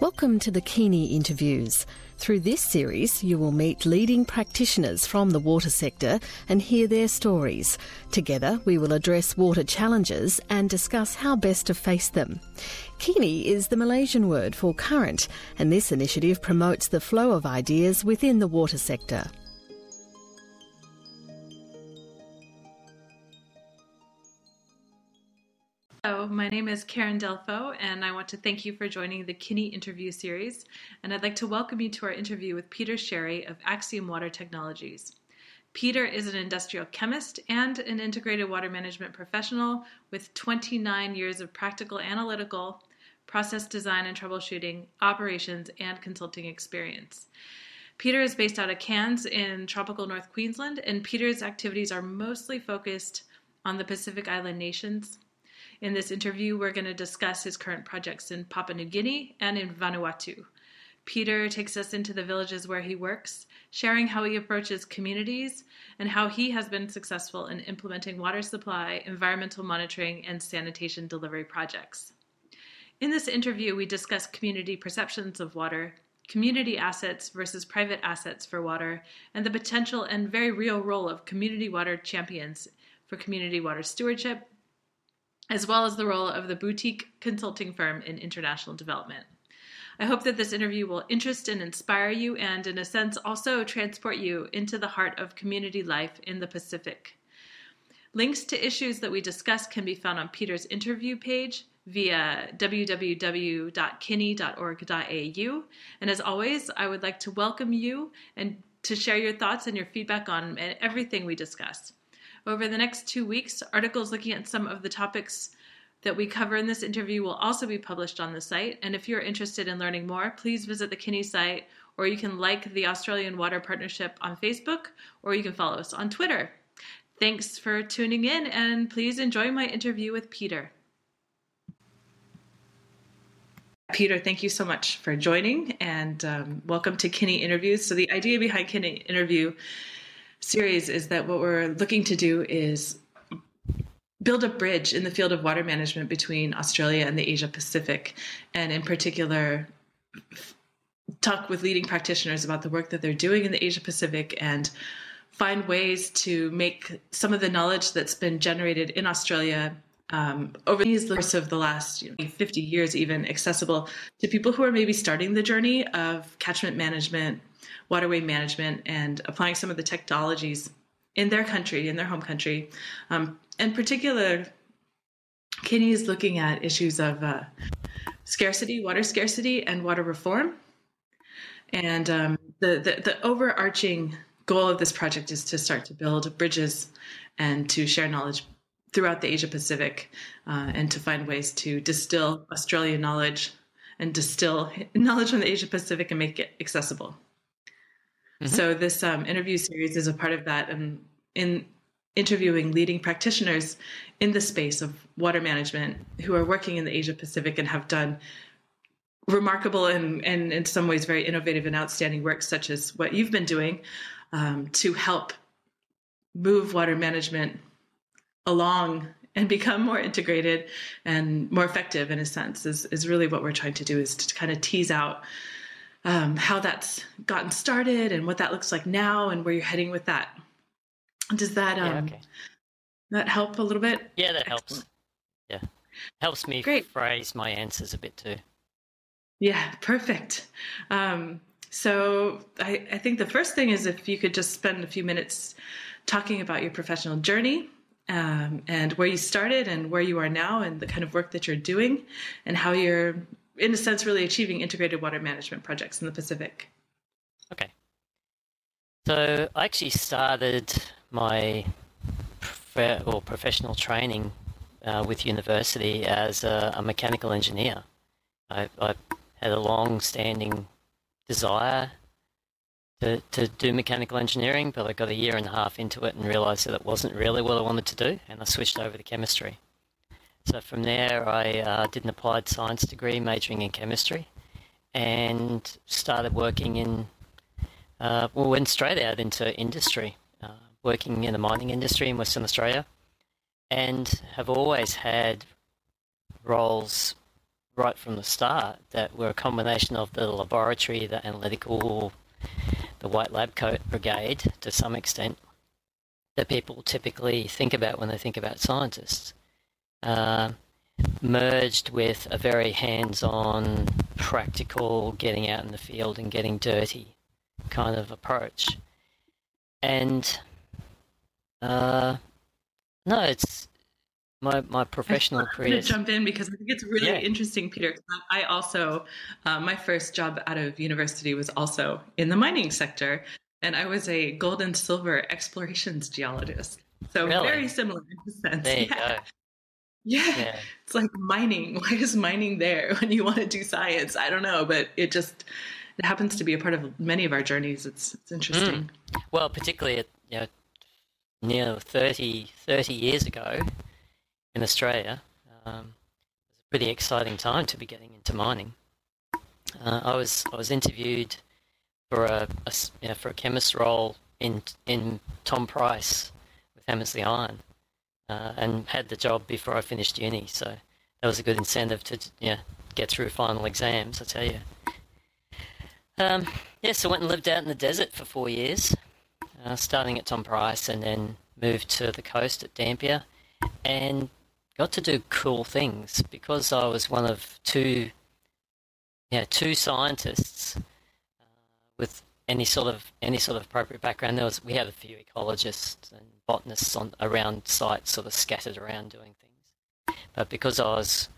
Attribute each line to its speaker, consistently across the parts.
Speaker 1: Welcome to the Kini Interviews. Through this series, you will meet leading practitioners from the water sector and hear their stories. Together, we will address water challenges and discuss how best to face them. Kini is the Malaysian word for current, and this initiative promotes the flow of ideas within the water sector.
Speaker 2: Hello, my name is Karen Delfo, and I want to thank you for joining the Kini interview series. And I'd like to welcome you to our interview with Peter Sherry of Axiom Water Technologies. Peter is an industrial chemist and an integrated water management professional with 29 years of practical analytical, process design and troubleshooting, operations, and consulting experience. Peter is based out of Cairns in tropical North Queensland, and Peter's activities are mostly focused on the Pacific Island nations, in this interview, we're going to discuss his current projects in Papua New Guinea and in Vanuatu. Peter takes us into the villages where he works, sharing how he approaches communities and how he has been successful in implementing water supply, environmental monitoring, and sanitation delivery projects. In this interview, we discuss community perceptions of water, community assets versus private assets for water, and the potential and very real role of community water champions for community water stewardship as well as the role of the boutique consulting firm in international development. I hope that this interview will interest and inspire you, and in a sense, also transport you into the heart of community life in the Pacific. Links to issues that we discuss can be found on Peter's interview page via www.kini.org.au. And as always, I would like to welcome you and to share your thoughts and your feedback on everything we discuss. Over the next two weeks, articles looking at some of the topics that we cover in this interview will also be published on the site. And if you're interested in learning more, please visit the Kini site, or you can like the Australian Water Partnership on Facebook, or you can follow us on Twitter. Thanks for tuning in, and please enjoy my interview with Peter. Peter, thank you so much for joining, and um, welcome to Kini Interviews. So, the idea behind Kini Interview series is that what we're looking to do is build a bridge in the field of water management between Australia and the Asia Pacific, and in particular, talk with leading practitioners about the work that they're doing in the Asia Pacific and find ways to make some of the knowledge that's been generated in Australia um, over the course of the last you know, 50 years, even accessible to people who are maybe starting the journey of catchment management, waterway management and applying some of the technologies in their country, in their home country. Um, in particular, Kini is looking at issues of uh, scarcity, water scarcity, and water reform. And um, the, the, the overarching goal of this project is to start to build bridges and to share knowledge throughout the Asia Pacific uh, and to find ways to distill Australian knowledge and distill knowledge from the Asia Pacific and make it accessible. Mm-hmm. So this um, interview series is a part of that, and in interviewing leading practitioners in the space of water management who are working in the Asia Pacific and have done remarkable and, and in some ways very innovative and outstanding work, such as what you've been doing um, to help move water management along and become more integrated and more effective in a sense is, is really what we're trying to do is to kind of tease out um, how that's gotten started and what that looks like now and where you're heading with that. Does that um, yeah, okay. that help a little bit?
Speaker 3: Yeah, that Excellent. helps. Yeah, helps me Great. phrase my answers a bit too.
Speaker 2: Yeah, perfect. Um, so I, I think the first thing is if you could just spend a few minutes talking about your professional journey um, and where you started and where you are now and the kind of work that you're doing and how you're in a sense, really achieving integrated water management projects in the Pacific.
Speaker 3: Okay. So I actually started my or professional training uh, with university as a, a mechanical engineer. I, I, had a long-standing desire to, to do mechanical engineering, but I got a year and a half into it and realized that it wasn't really what I wanted to do, and I switched over to chemistry. So from there, I uh, did an applied science degree, majoring in chemistry, and started working in, uh, well, went straight out into industry, uh, working in the mining industry in Western Australia, and have always had roles right from the start that we're a combination of the laboratory, the analytical, the white lab coat brigade to some extent that people typically think about when they think about scientists, uh, merged with a very hands-on, practical, getting out in the field and getting dirty kind of approach. And uh, no, it's my my professional career.
Speaker 2: to jump in because I think it's really yeah. interesting, Peter. I also, uh, my first job out of university was also in the mining sector, and I was a gold and silver explorations geologist. So really? very similar in a sense.
Speaker 3: There you yeah. go.
Speaker 2: Yeah. yeah. It's like mining. Why is mining there when you want to do science? I don't know, but it just it happens to be a part of many of our journeys. It's it's interesting.
Speaker 3: Mm. Well, particularly at you know near 30, 30 years ago in Australia, um, it was a pretty exciting time to be getting into mining. Uh, I was I was interviewed for a, a you know, for a chemist role in in Tom Price with Hamersley Iron, uh, and had the job before I finished uni. So that was a good incentive to yeah get through final exams. I tell you. Um, yeah, so went and lived out in the desert for four years, uh, starting at Tom Price, and then moved to the coast at Dampier, and got to do cool things because I was one of two, yeah, two scientists with any sort of any sort of appropriate background. There was we had a few ecologists and botanists on around sites, sort of scattered around doing things. But because I was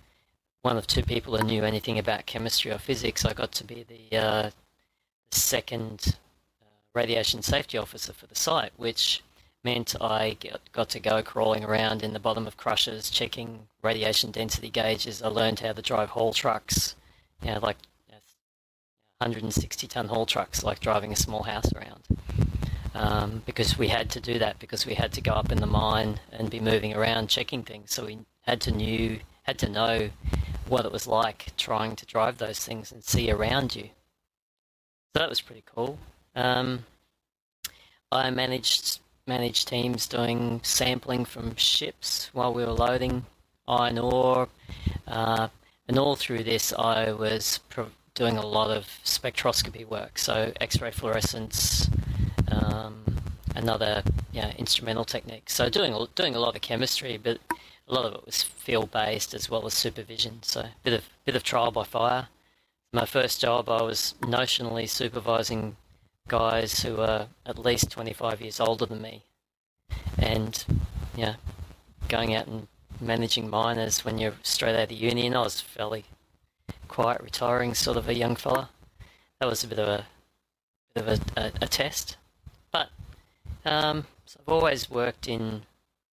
Speaker 3: one of two people who knew anything about chemistry or physics, I got to be the, uh, second uh, radiation safety officer for the site, which meant I get, got to go crawling around in the bottom of crushers, checking radiation density gauges. I learned how to drive haul trucks, you know, like 160 ton haul trucks, like driving a small house around. Um, because we had to do that because we had to go up in the mine and be moving around checking things. So we had to knew had to know what it was like trying to drive those things and see around you. So that was pretty cool. Um, I managed managed teams doing sampling from ships while we were loading iron ore, uh, and all through this I was pro- doing a lot of spectroscopy work, so X-ray fluorescence, um, another instrumental technique. So doing doing a lot of chemistry, but a lot of it was field based as well as supervision. So a bit of bit of trial by fire. My first job, I was notionally supervising guys who were at least 25 years older than me, and yeah, going out and managing miners when you're straight out of uni. And I was fairly quiet, retiring sort of a young fella. That was a bit of a bit of a, a, a test, but um, so I've always worked in.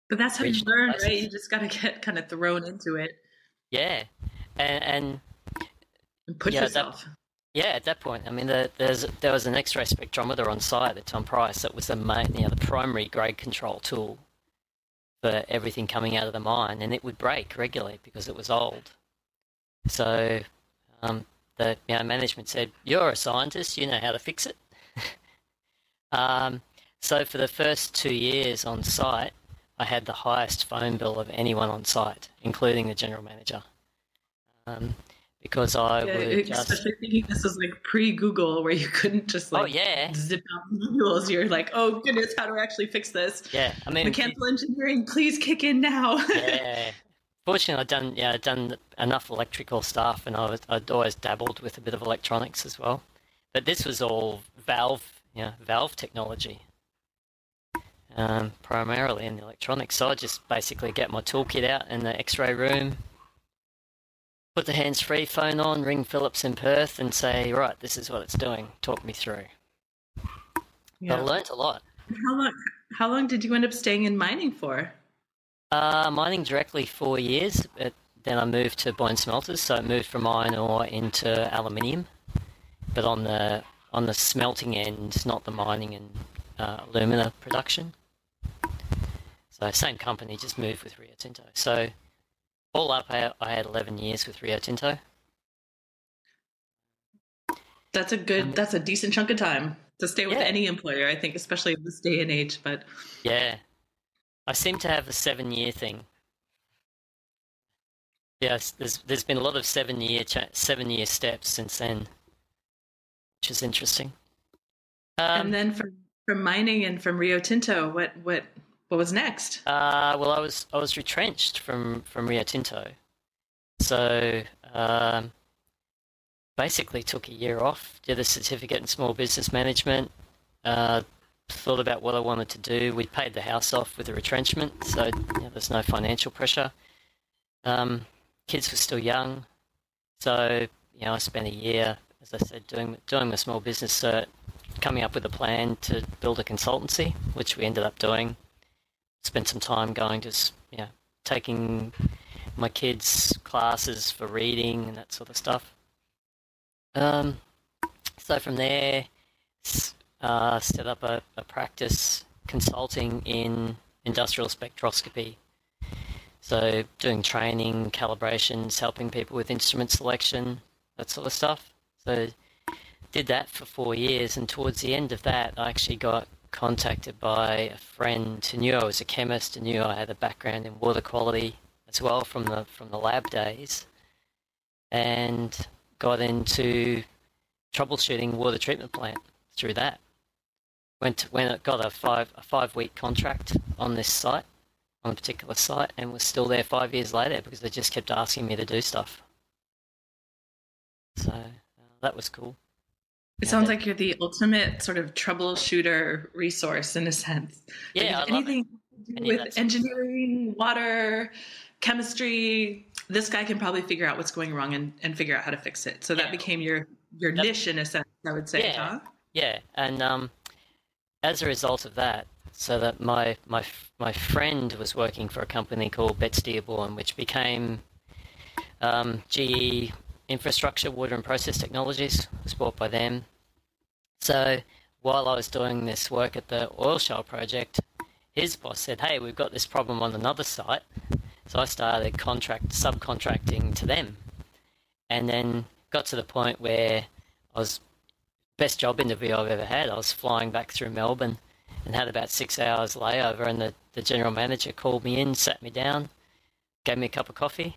Speaker 2: But that's how you learn, places. right? You just got to get kind of thrown into it.
Speaker 3: Yeah, and, and,
Speaker 2: and put yeah, yourself.
Speaker 3: That, yeah, at that point, I mean, the, there's there was an X-ray spectrometer on site at Tom Price that was the main, you know, the primary grade control tool for everything coming out of the mine, and it would break regularly because it was old. So um, the you know, management said, "You're a scientist. You know how to fix it." um, so for the first two years on site, I had the highest phone bill of anyone on site, including the general manager. Um, because I yeah, would
Speaker 2: especially thinking this was like pre-Google, where you couldn't just oh, like
Speaker 3: oh, yeah.
Speaker 2: zip out Google's. You're like, oh goodness, how do I actually fix this?
Speaker 3: Yeah, I mean,
Speaker 2: mechanical engineering, please kick in now.
Speaker 3: yeah, fortunately, I'd done yeah, I'd done enough electrical stuff, and I was, I'd always dabbled with a bit of electronics as well. But this was all valve, yeah, valve technology, um, primarily in the electronics. So I just basically get my toolkit out in the X-ray room, put the hands-free phone on, ring Philips in Perth, and say, right, this is what it's doing. Talk me through. Yeah. I learned a lot.
Speaker 2: How long? How long did you end up staying in mining for?
Speaker 3: Uh, mining directly four years, but then I moved to Boyne Smelters, so I moved from iron ore into aluminium, but on the on the smelting end, not the mining and uh, alumina production. So same company, just moved with Rio Tinto. So all up, I, I had 11 years with Rio Tinto.
Speaker 2: That's a good. That's a decent chunk of time to stay with yeah. any employer. I think, especially in this day and age. But
Speaker 3: yeah, I seem to have a seven year thing. yes, there's there's been a lot of seven year cha- seven year steps since then, which is interesting.
Speaker 2: Um, and then from from mining and from Rio Tinto, what what what was next?
Speaker 3: Uh, well, I was I was retrenched from from Rio Tinto, so um, basically took a year off, did a certificate in small business management, uh, thought about what I wanted to do. We paid the house off with a retrenchment, so you know, there's no financial pressure. Um, kids were still young, so you know I spent a year, as I said, doing doing my small business cert, coming up with a plan to build a consultancy, which we ended up doing. Spent some time going to you know taking my kids classes for reading and that sort of stuff. Um, so from there, uh, set up a, a practice consulting in industrial spectroscopy. So doing training, calibrations, helping people with instrument selection, that sort of stuff. So did that for four years, and towards the end of that, I actually got contacted by a friend who knew I was a chemist and knew I had a background in water quality as well from the from the lab days, and got into troubleshooting water treatment plant through that. Went went got a five a five week contract on this site, on a particular site, and was still there five years later because they just kept asking me to do stuff. So uh, that was cool.
Speaker 2: It sounds like you're the ultimate sort of troubleshooter resource in a sense.
Speaker 3: Yeah,
Speaker 2: anything with engineering, water, chemistry, this guy can probably figure out what's going wrong and, and figure out how to fix it. So that became your your niche in a sense, I would say,
Speaker 3: yeah.
Speaker 2: huh?
Speaker 3: Yeah, and um, as a result of that, so that my my my friend was working for a company called Betz Dearborn, which became um, GE Infrastructure, Water and Process Technologies, was bought by them. So while I was doing this work at the oil shale project, his boss said, "Hey, we've got this problem on another site." So I started contract subcontracting to them, and then got to the point where I was best job interview I've ever had. I was flying back through Melbourne and had about six hours layover, and the, the general manager called me in, sat me down, gave me a cup of coffee,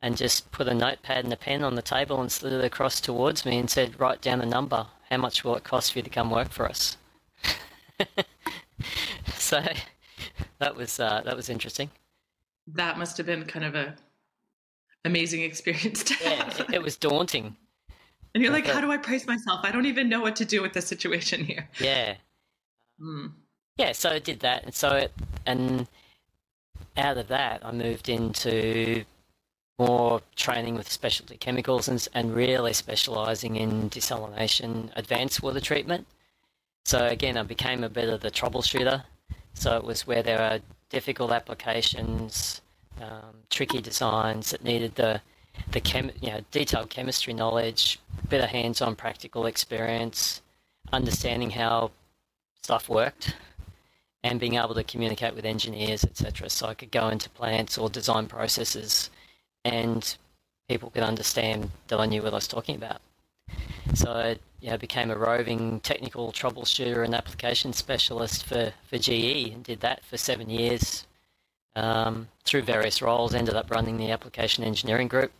Speaker 3: and just put a notepad and a pen on the table and slid it across towards me and said, "Write down a number. How much will it cost for you to come work for us?" so that was uh, that was interesting.
Speaker 2: That must have been kind of a amazing experience to
Speaker 3: yeah, it was daunting
Speaker 2: and you're like, how do I price myself? I don't even know what to do with this situation here.
Speaker 3: Yeah.
Speaker 2: Mm.
Speaker 3: Yeah, so I did that. And so, it, and out of that, I moved into more training with specialty chemicals and, and really specializing in desalination, advanced water treatment. So again, I became a bit of the troubleshooter. So it was where there are difficult applications, um, tricky designs that needed the the chem, you know, detailed chemistry knowledge, of hands-on practical experience, understanding how stuff worked, and being able to communicate with engineers, etc. So I could go into plants or design processes, and people could understand that I knew what I was talking about. So I you know, became a roving technical troubleshooter and application specialist for, for GE and did that for seven years um, through various roles. Ended up running the application engineering group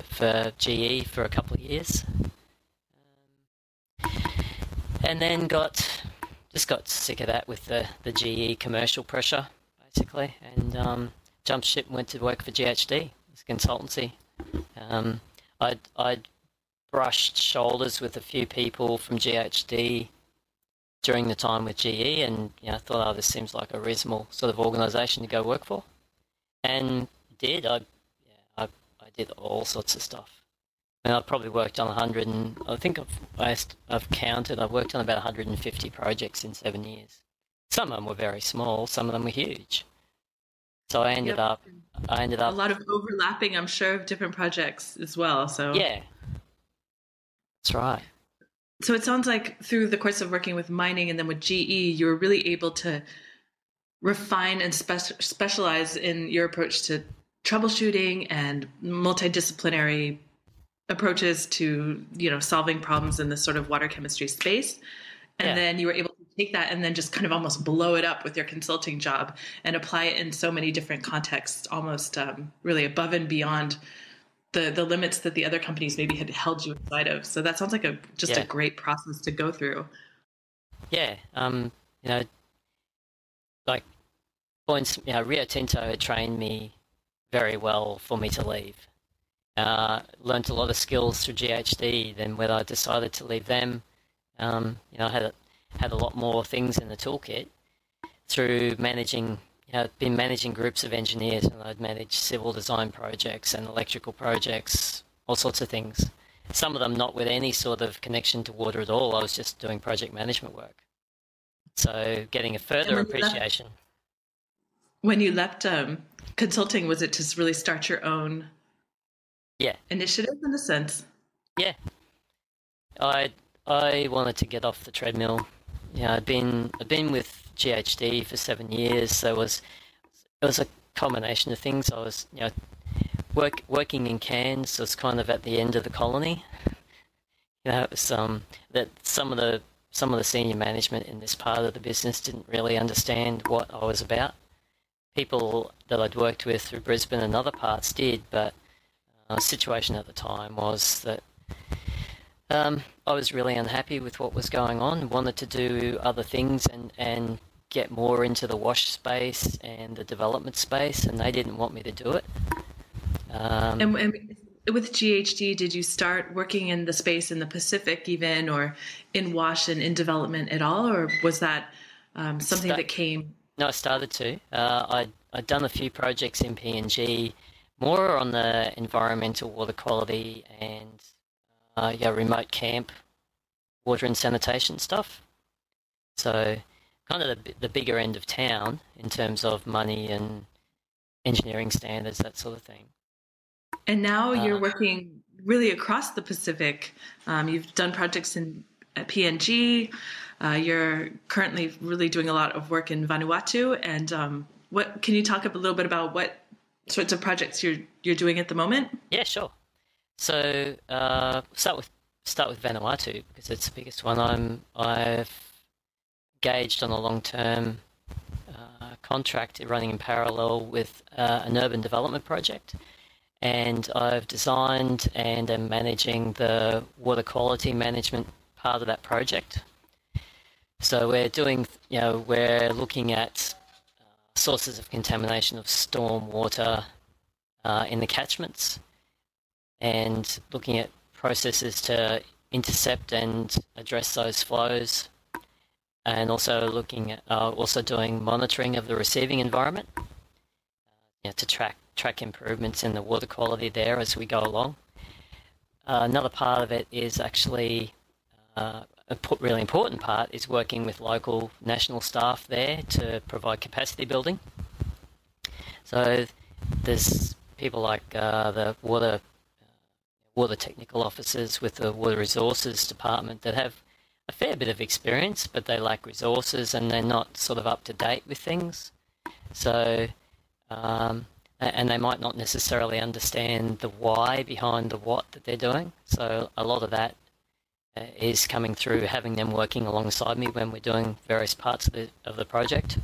Speaker 3: for, GE for a couple of years. Um, and then got just got sick of that with the, the GE commercial pressure, basically, and um, jumped ship and went to work for GHD as a consultancy. Um, I'd, I'd brushed shoulders with a few people from GHD during the time with GE, and you know, thought, oh, this seems like a reasonable sort of organisation to go work for, and did. I did all sorts of stuff. And I've probably worked on 100 and I think I've, I've counted, I've worked on about 150 projects in seven years. Some of them were very small, some of them were huge. So I ended yep. up, I ended up.
Speaker 2: A lot of overlapping, I'm sure, of different projects as well. So
Speaker 3: yeah, that's right.
Speaker 2: So it sounds like through the course of working with mining and then with GE, you were really able to refine and spe- specialize in your approach to troubleshooting and multidisciplinary approaches to you know solving problems in this sort of water chemistry space and yeah. then you were able to take that and then just kind of almost blow it up with your consulting job and apply it in so many different contexts, almost um, really above and beyond the the limits that the other companies maybe had held you inside of. So that sounds like a just yeah. a great process to go through.
Speaker 3: Yeah, um, you know, like points, you know, Rio Tinto trained me very well for me to leave. Uh, learned a lot of skills through GHD. Then when I decided to leave them, um, you know, I had a, had a lot more things in the toolkit through managing. You know, been managing groups of engineers, and I'd managed civil design projects and electrical projects, all sorts of things. Some of them not with any sort of connection to water at all. I was just doing project management work. So getting a further appreciation.
Speaker 2: Left, when you left um, consulting, was it to really start your own
Speaker 3: yeah
Speaker 2: initiative in a sense?
Speaker 3: Yeah, I I wanted to get off the treadmill. Yeah, I'd been I'd been with GHD for seven years, so it was it was a combination of things. I was you know work working in Cairns was kind of at the end of the colony. You know, it was um that some of the some of the senior management in this part of the business didn't really understand what I was about. People that I'd worked with through Brisbane and other parts did, but uh, the situation at the time was that um, I was really unhappy with what was going on, wanted to do other things and, and get more into the WASH space and the development space, and they didn't want me to do it.
Speaker 2: Um, and, and, with GHD, did you start working in the space in the Pacific even, or in WASH and in development at all, or was that um, something that came?
Speaker 3: No, I started to. Uh, I'd, I'd done a few projects in PNG, more on the environmental water quality and uh, yeah, remote camp water and sanitation stuff. So, kind of the, the bigger end of town in terms of money and engineering standards, that sort of thing.
Speaker 2: And now you're uh, working really across the Pacific. Um, you've done projects in at PNG. Uh, you're currently really doing a lot of work in Vanuatu. And um, what can you talk a little bit about what sorts of projects you're you're doing at the moment?
Speaker 3: Yeah, sure. So uh, start with start with Vanuatu because it's the biggest one. I'm I've engaged on a long term uh, contract running in parallel with uh, an urban development project, and I've designed and am managing the water quality management part of that project. So we're doing, you know, we're looking at uh, sources of contamination of storm water uh, in the catchments and looking at processes to intercept and address those flows, and also looking at uh, also doing monitoring of the receiving environment uh, you know, to track track improvements in the water quality there as we go along. Uh, another part of it is actually uh, a really important part is working with local national staff there to provide capacity building. So there's people like uh, the water water technical officers with the water resources department that have a fair bit of experience, but they lack resources and they're not sort of up to date with things. So, um, and they might not necessarily understand the why behind the what that they're doing. So, a lot of that uh, is coming through having them working alongside me when we're doing various parts of the, of the project.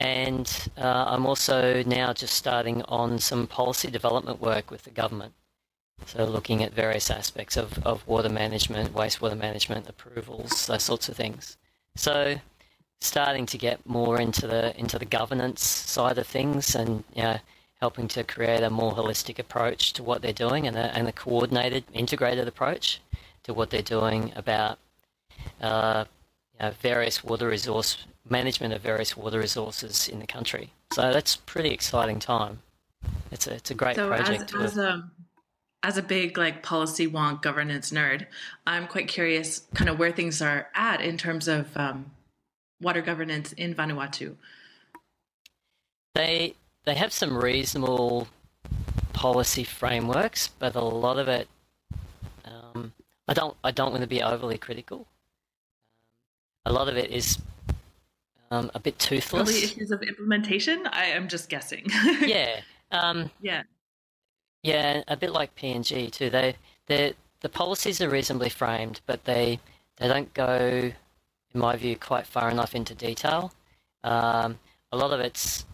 Speaker 3: And uh, I'm also now just starting on some policy development work with the government. So looking at various aspects of, of water management, wastewater management, approvals, those sorts of things. So starting to get more into the into the governance side of things and you know, helping to create a more holistic approach to what they're doing and a, and a coordinated, integrated approach to what they're doing about uh, you know, various water resource management of various water resources in the country. So that's pretty exciting time. It's a it's a great so project.
Speaker 2: As, as, um, as a big like policy wonk governance nerd, I'm quite curious kind of where things are at in terms of um, water governance in Vanuatu.
Speaker 3: They they have some reasonable policy frameworks, but a lot of it, I don't I don't want to be overly critical. Um, a lot of it is um, a bit toothless.
Speaker 2: Probably issues of implementation. I am just guessing.
Speaker 3: yeah. Um,
Speaker 2: yeah.
Speaker 3: Yeah, a bit like PNG too. They they the policies are reasonably framed, but they they don't go in my view, quite far enough into detail. Um, a lot of it's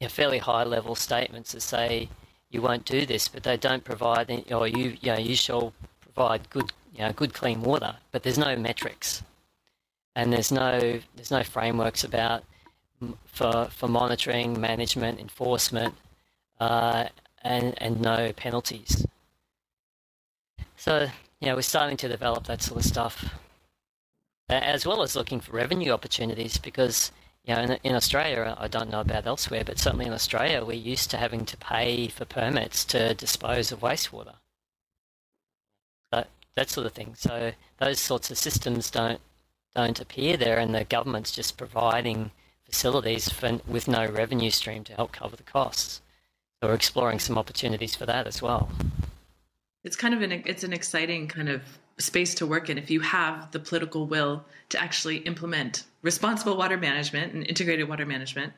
Speaker 3: you know, fairly high level statements that say you won't do this, but they don't provide, any, or you, you know, you shall provide good, you know, good clean water, but there's no metrics, and there's no there's no frameworks about for for monitoring, management, enforcement, uh, and and no penalties. So you know, we're starting to develop that sort of stuff, as well as looking for revenue opportunities because you know, in, in, Australia, I don't know about elsewhere, but certainly in Australia, we're used to having to pay for permits to dispose of wastewater. That, sort of thing. So those sorts of systems don't don't appear there, and the government's just providing facilities for, with no revenue stream to help cover the costs. So we're exploring some opportunities for that as well.
Speaker 2: It's kind of an it's an exciting kind of space to work in if you have the political will to actually implement responsible water management and integrated water management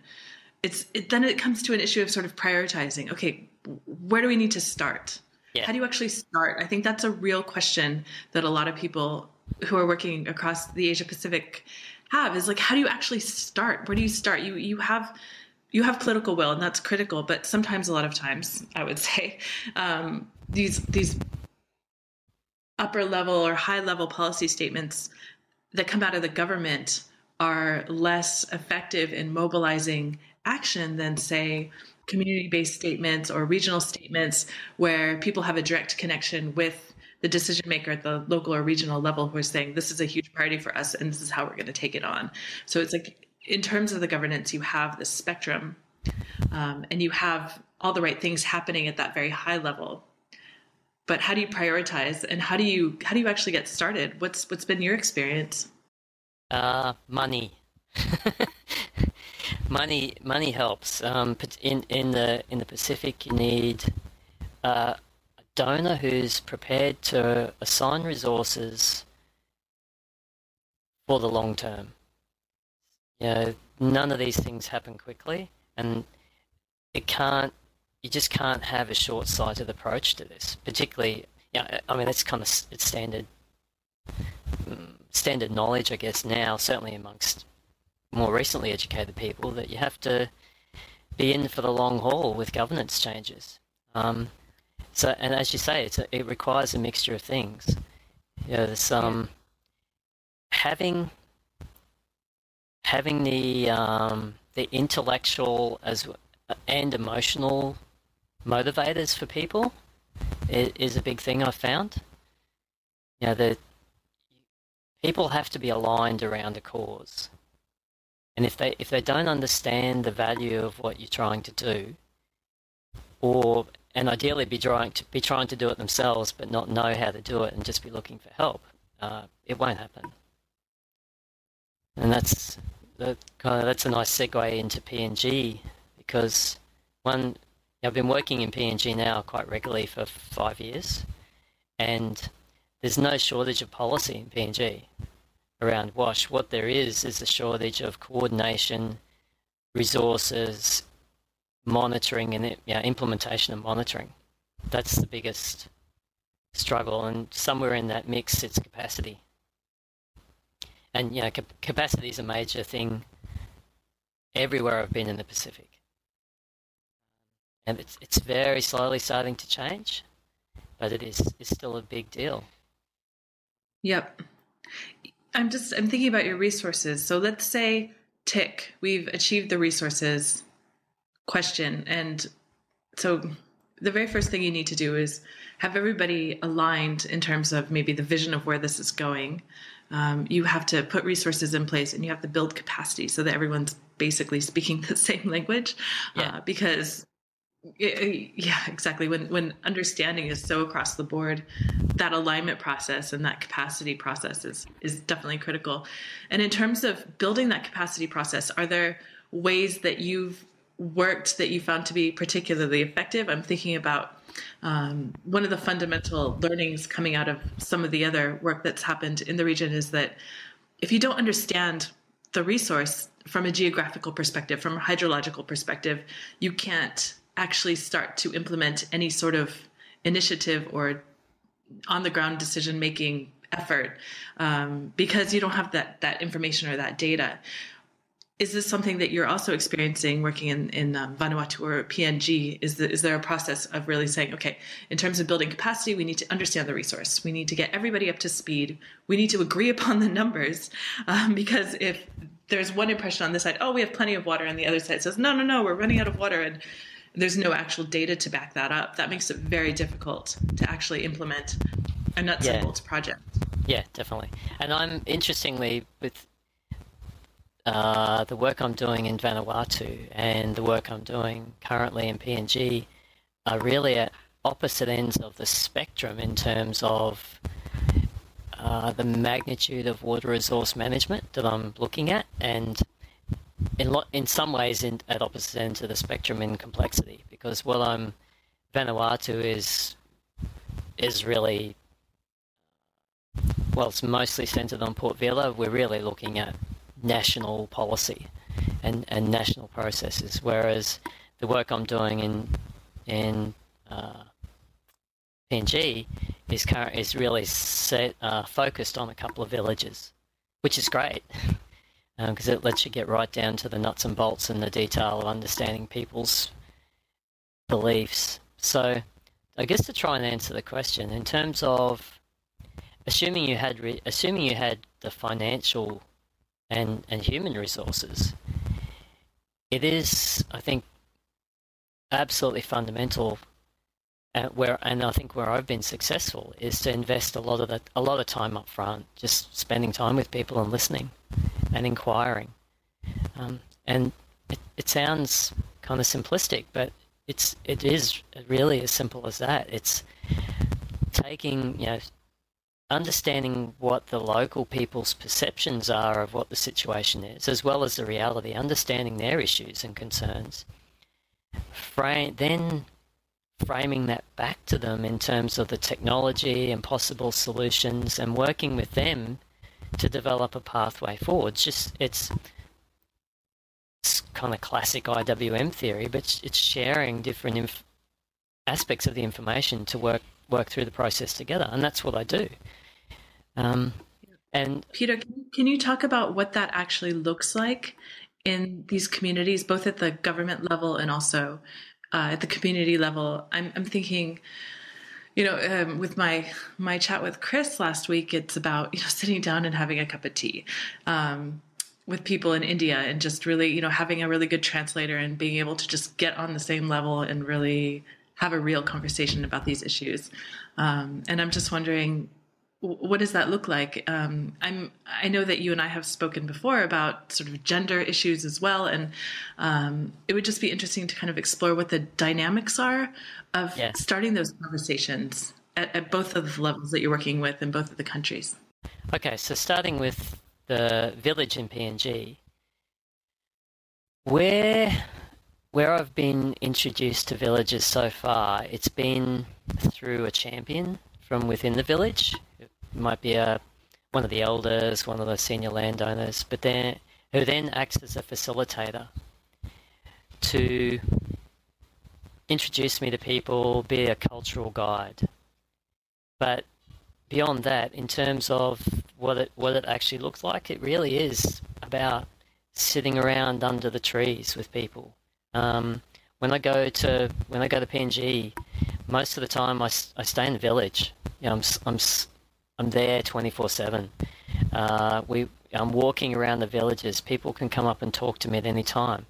Speaker 2: it's it, then it comes to an issue of sort of prioritizing okay where do we need to start yeah. how do you actually start? I think that's a real question that a lot of people who are working across the asia pacific have is like how do you actually start? Where do you start? You you have you have political will and that's critical but sometimes a lot of times i would say um, these these upper level or high level policy statements that come out of the government are less effective in mobilizing action than, say, community based statements or regional statements where people have a direct connection with the decision maker at the local or regional level who are saying, this is a huge priority for us and this is how we're going to take it on. So it's like, in terms of the governance, you have this spectrum um, and you have all the right things happening at that very high level. But how do you prioritize and how do you how do you actually get started? What's what's been your experience?
Speaker 3: Uh money money money helps um in in the in the pacific you need uh, a donor who's prepared to assign resources for the long term you know none of these things happen quickly and it can't you just can't have a short-sighted approach to this. Particularly, yeah, I mean, that's kind of it's standard mm, standard knowledge, I guess. Now, certainly amongst more recently educated people, that you have to be in for the long haul with governance changes. Um, so, and as you say, a, it requires a mixture of things. You know, there's um, having having the um, the intellectual as and emotional motivators for people is a big thing I've found. You know, that people have to be aligned around a cause. And if they if they don't understand the value of what you're trying to do, or and ideally be trying to be trying to do it themselves, but not know how to do it and just be looking for help, uh, it won't happen. And that's that kind of that's a nice segue into PNG because one I've been working in PNG now quite regularly for five years, and there's no shortage of policy in PNG around WASH. What there is is a shortage of coordination, resources, monitoring, and you know, implementation and monitoring. That's the biggest struggle, and somewhere in that mix sits capacity. And you know, capacity is a major thing everywhere I've been in the Pacific and it's it's very slowly starting to change, but it is it's still a big deal.
Speaker 2: Yep. I'm just I'm thinking about your resources. So let's say tick, we've achieved the resources question and so the very first thing you need to do is have everybody aligned in terms of maybe the vision of where this is going. Um, you have to put resources in place and you have to build capacity so that everyone's basically speaking the same language yeah. uh, because yeah exactly. When when understanding is so across the board that alignment process and that capacity process is is definitely critical. And in terms of building that capacity process are there ways that you've worked that you found to be particularly effective? I'm thinking about um, one of the fundamental learnings coming out of some of the other work that's happened in the region is that if you don't understand the resource from a geographical perspective from a hydrological perspective you can't actually start to implement any sort of initiative or on the ground decision making effort um, because you don't have that that information or that data. Is this something that you're also experiencing working in, in um, Vanuatu or PNG? Is, the, is there a process of really saying, okay, in terms of building capacity, we need to understand the resource. We need to get everybody up to speed. We need to agree upon the numbers um, because if there's one impression on this side, oh, we have plenty of water, and the other side says, no, no, no, we're running out of water, and there's no actual data to back that up. That makes it very difficult to actually implement a nuts yeah. and bolts project.
Speaker 3: Yeah, definitely. And I'm interestingly with uh, the work I'm doing in Vanuatu and the work I'm doing currently in PNG are really at opposite ends of the spectrum in terms of uh, the magnitude of water resource management that I'm looking at, and in lo- in some ways in, at opposite ends of the spectrum in complexity. Because while I'm Vanuatu is is really well, it's mostly centered on Port Vila. We're really looking at national policy and, and national processes, whereas the work I'm doing in in uh, PNG is current, is really set, uh, focused on a couple of villages, which is great because um, it lets you get right down to the nuts and bolts and the detail of understanding people's beliefs. So, I guess to try and answer the question in terms of assuming you had re- assuming you had the financial and, and human resources, it is, I think, absolutely fundamental. Uh, where and I think where I've been successful is to invest a lot of a lot of time up front, just spending time with people and listening and inquiring. Um, and it, it sounds kind of simplistic, but it's it is really as simple as that. It's taking you know understanding what the local people's perceptions are of what the situation is, as well as the reality, understanding their issues and concerns, frame, then framing that back to them in terms of the technology and possible solutions and working with them to develop a pathway forward. It's just it's, it's kind of classic IWM theory, but it's sharing different inf- aspects of the information to work work through the process together, and that's what I do. Um, and
Speaker 2: Peter, can you talk about what that actually looks like in these communities, both at the government level and also uh, at the community level? I'm, I'm thinking, you know, um, with my my chat with Chris last week, it's about you know sitting down and having a cup of tea. Um, with people in India and just really, you know, having a really good translator and being able to just get on the same level and really have a real conversation about these issues. Um, and I'm just wondering, what does that look like? Um, I'm I know that you and I have spoken before about sort of gender issues as well, and um, it would just be interesting to kind of explore what the dynamics are of yes. starting those conversations at, at both of the levels that you're working with in both of the countries.
Speaker 3: Okay, so starting with the village in PNG, where where I've been introduced to villages so far, it's been through a champion from within the village might be a one of the elders, one of the senior landowners, but then who then acts as a facilitator to introduce me to people, be a cultural guide. But beyond that, in terms of what it what it actually looks like, it really is about sitting around under the trees with people. Um, when I go to when I go to PNG, most of the time I, I stay in the village. You know, I'm, I'm I'm there 24 uh, 7. we, I'm walking around the villages. People can come up and talk to me at any time.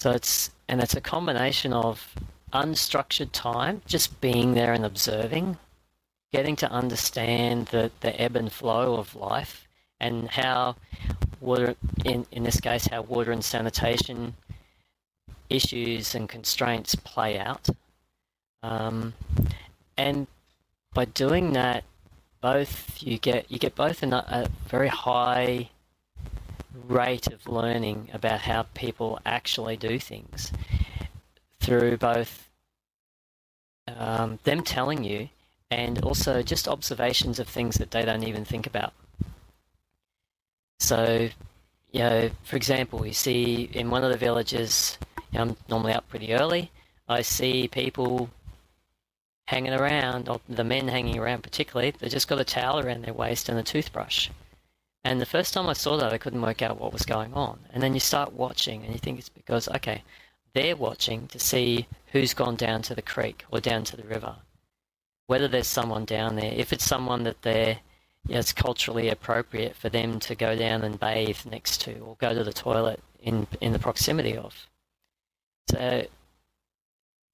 Speaker 3: So it's, and it's a combination of unstructured time, just being there and observing, getting to understand the, the ebb and flow of life and how water, in, in this case, how water and sanitation issues and constraints play out. Um, and by doing that, both you get you get both a, a very high rate of learning about how people actually do things through both um, them telling you and also just observations of things that they don't even think about. So, you know, for example, you see in one of the villages, I'm normally up pretty early. I see people hanging around, or the men hanging around particularly, they just got a towel around their waist and a toothbrush. And the first time I saw that, I couldn't work out what was going on. And then you start watching, and you think it's because, okay, they're watching to see who's gone down to the creek or down to the river. Whether there's someone down there, if it's someone that they're, you know, it's culturally appropriate for them to go down and bathe next to or go to the toilet in in the proximity of. So,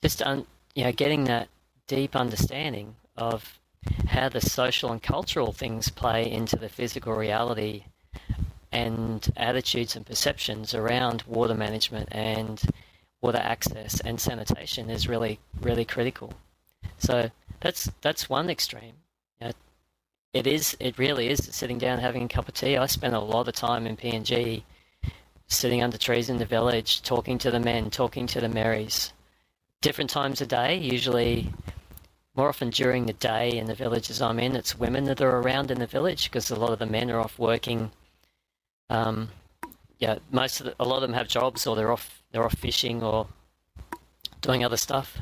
Speaker 3: just un, you know, getting that deep understanding of how the social and cultural things play into the physical reality and attitudes and perceptions around water management and water access and sanitation is really really critical. So that's that's one extreme. You know, it is it really is sitting down having a cup of tea. I spend a lot of time in PNG sitting under trees in the village, talking to the men, talking to the Marys. Different times a day, usually more often during the day in the villages I'm in, it's women that are around in the village because a lot of the men are off working. Um, yeah, most of the, a lot of them have jobs or they're off they're off fishing or doing other stuff.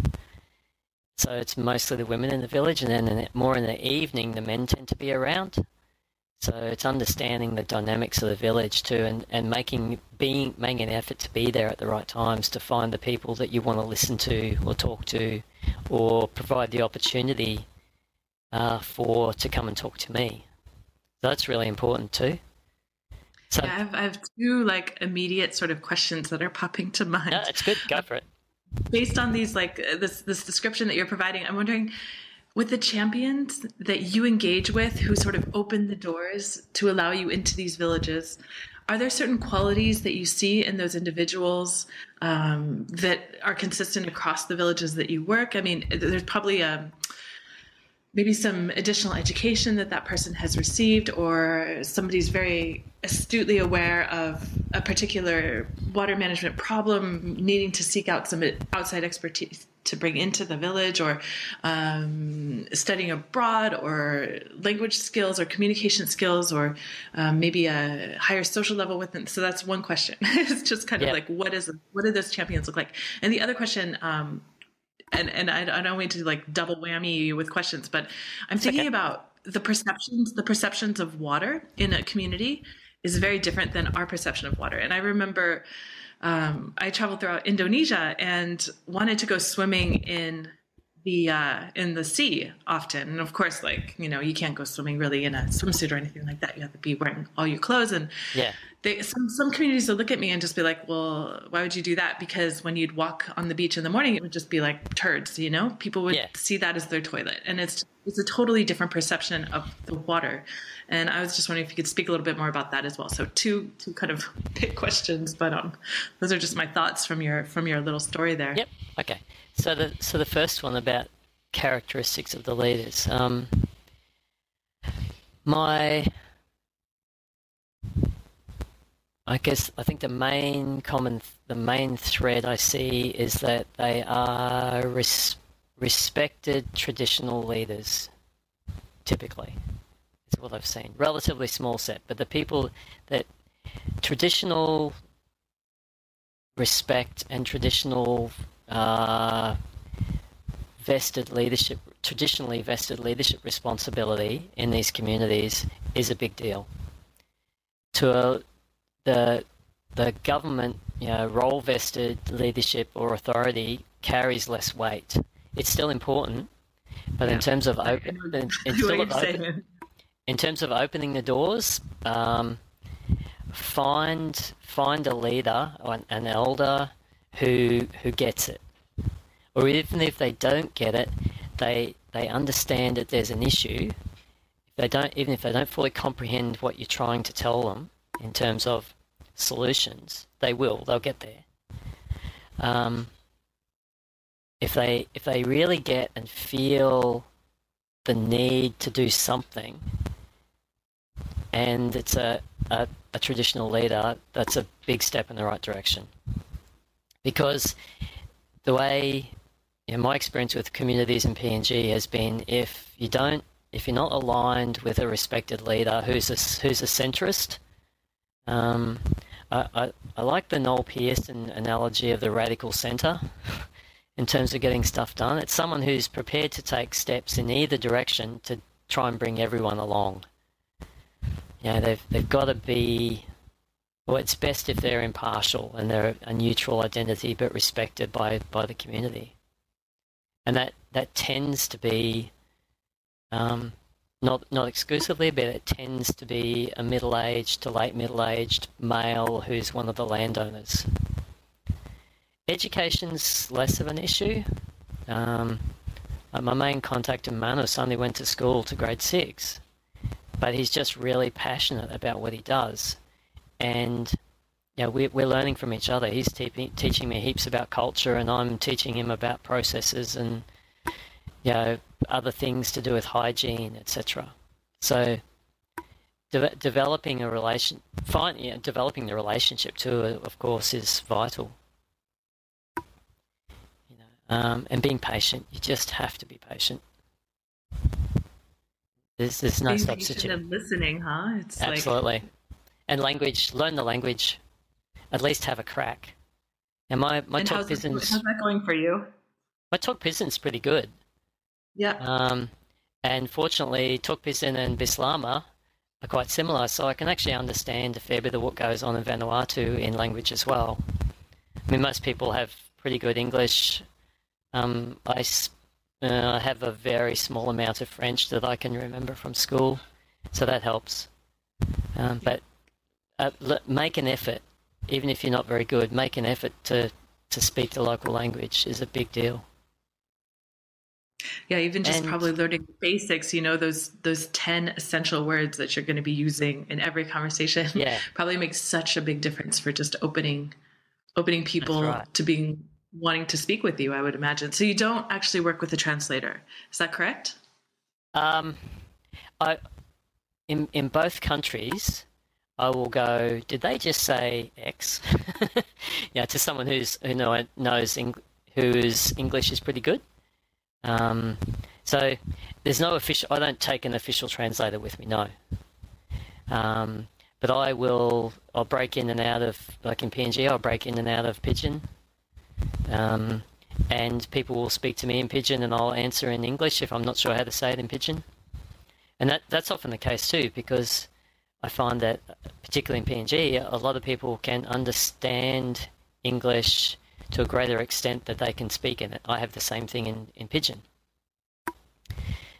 Speaker 3: So it's mostly the women in the village, and then more in the evening, the men tend to be around. So it's understanding the dynamics of the village too, and, and making being making an effort to be there at the right times to find the people that you want to listen to or talk to, or provide the opportunity uh, for to come and talk to me. So that's really important too.
Speaker 2: So, yeah, I have, I have two like immediate sort of questions that are popping to mind.
Speaker 3: Yeah, it's good. Go for it.
Speaker 2: Based on these like this this description that you're providing, I'm wondering with the champions that you engage with who sort of open the doors to allow you into these villages are there certain qualities that you see in those individuals um, that are consistent across the villages that you work? I mean there's probably a um, maybe some additional education that that person has received or somebody's very astutely aware of a particular water management problem needing to seek out some outside expertise to bring into the village or um, studying abroad or language skills or communication skills or um, maybe a higher social level within so that's one question. It's just kind of like what is what do those champions look like? And the other question um, and and I, I, don't want to like double whammy you with questions but i'm thinking okay. about the perceptions the perceptions of water in a community is very different than our perception of water and i remember um, I traveled throughout Indonesia and wanted to go swimming in the uh, in the sea often. And of course, like you know, you can't go swimming really in a swimsuit or anything like that. You have to be wearing all your clothes. And
Speaker 3: yeah,
Speaker 2: they, some some communities would look at me and just be like, "Well, why would you do that?" Because when you'd walk on the beach in the morning, it would just be like turds. You know, people would yeah. see that as their toilet, and it's it's a totally different perception of the water. And I was just wondering if you could speak a little bit more about that as well. So two two kind of big questions, but um, those are just my thoughts from your from your little story there.
Speaker 3: Yep. Okay. So the so the first one about characteristics of the leaders. Um, my I guess I think the main common the main thread I see is that they are res- respected traditional leaders typically what I've seen. Relatively small set, but the people that traditional respect and traditional uh, vested leadership, traditionally vested leadership responsibility in these communities is a big deal. To a, the the government, you know, role vested leadership or authority carries less weight. It's still important, but yeah. in terms of open, in, still of open, in terms of opening the doors, um, find find a leader or an, an elder who who gets it, or even if they don't get it, they they understand that there's an issue. If they don't, even if they don't fully comprehend what you're trying to tell them in terms of solutions, they will. They'll get there. Um, if they if they really get and feel the need to do something and it's a, a, a traditional leader, that's a big step in the right direction. Because the way in my experience with communities in PNG has been if you don't if you're not aligned with a respected leader who's a, who's a centrist, um, I, I, I, like the Noel Pearson analogy of the radical centre. in terms of getting stuff done. It's someone who's prepared to take steps in either direction to try and bring everyone along. You know, they've they've got to be. Well, it's best if they're impartial and they're a neutral identity, but respected by by the community. And that that tends to be, um, not not exclusively, but it tends to be a middle-aged to late middle-aged male who's one of the landowners. Education's less of an issue. Um, my main contact in Manus only went to school to grade six, but he's just really passionate about what he does, and you know, we're, we're learning from each other. He's te- teaching me heaps about culture, and I'm teaching him about processes and you know other things to do with hygiene, etc. So de- developing a relation, find, you know, developing the relationship too, of course, is vital. You Um, and being patient. You just have to be patient. There's, there's no
Speaker 2: being
Speaker 3: substitute.
Speaker 2: And listening, huh?
Speaker 3: It's absolutely. Like... And language. Learn the language. At least have a crack. And my my
Speaker 2: and
Speaker 3: talk
Speaker 2: how's,
Speaker 3: Pisin's,
Speaker 2: how's that going for you?
Speaker 3: My Tok Pisin's pretty good.
Speaker 2: Yeah.
Speaker 3: Um, and fortunately, Tok Pisin and Bislama are quite similar, so I can actually understand a fair bit of what goes on in Vanuatu in language as well. I mean, most people have pretty good English um, I uh, have a very small amount of French that I can remember from school, so that helps. Um, but uh, make an effort, even if you're not very good, make an effort to, to speak the local language is a big deal.
Speaker 2: Yeah, even just and, probably learning basics, you know, those those 10 essential words that you're going to be using in every conversation
Speaker 3: yeah.
Speaker 2: probably makes such a big difference for just opening opening people right. to being wanting to speak with you, I would imagine. So you don't actually work with a translator. Is that correct?
Speaker 3: Um, I in in both countries, I will go. Did they just say X? yeah, to someone who's who know, knows Eng- whose English is pretty good. Um, so there's no official. I don't take an official translator with me. No. Um, but I will. I'll break in and out of like in PNG. I'll break in and out of Pidgin um, and people will speak to me in Pidgin and I'll answer in English if I'm not sure how to say it in Pidgin. And that, that's often the case too, because I find that, particularly in PNG, a lot of people can understand English to a greater extent that they can speak in it. I have the same thing in, in Pidgin.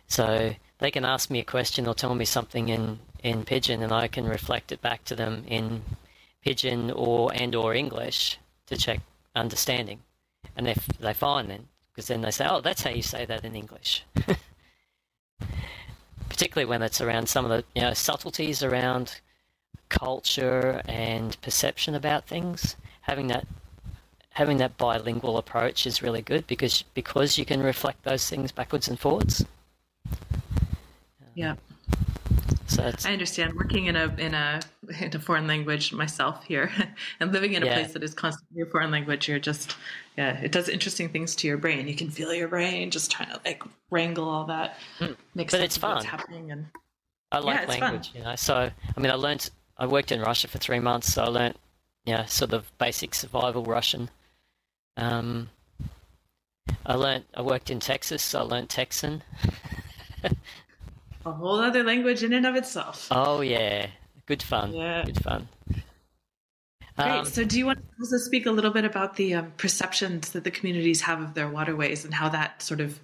Speaker 3: So they can ask me a question or tell me something in, in Pidgin and I can reflect it back to them in Pidgin or and or English to check understanding. And if they find then, because then they say, oh, that's how you say that in English. Particularly when it's around some of the you know subtleties around culture and perception about things. Having that having that bilingual approach is really good because because you can reflect those things backwards and forwards.
Speaker 2: Yeah. So I understand working in a in a in a foreign language myself here, and living in a yeah. place that is constantly a foreign language. You're just yeah, it does interesting things to your brain. You can feel your brain just trying to like wrangle all that.
Speaker 3: Mm. Make but it's fun.
Speaker 2: What's happening and
Speaker 3: I like yeah, language, fun. you know. So I mean, I learned. I worked in Russia for three months, so I learned, you know, sort of basic survival Russian. Um, I learned. I worked in Texas, so I learned Texan.
Speaker 2: a whole other language in and of itself.
Speaker 3: Oh yeah, good fun. Yeah, good fun.
Speaker 2: Great. Um, so, do you want to also speak a little bit about the um, perceptions that the communities have of their waterways and how that sort of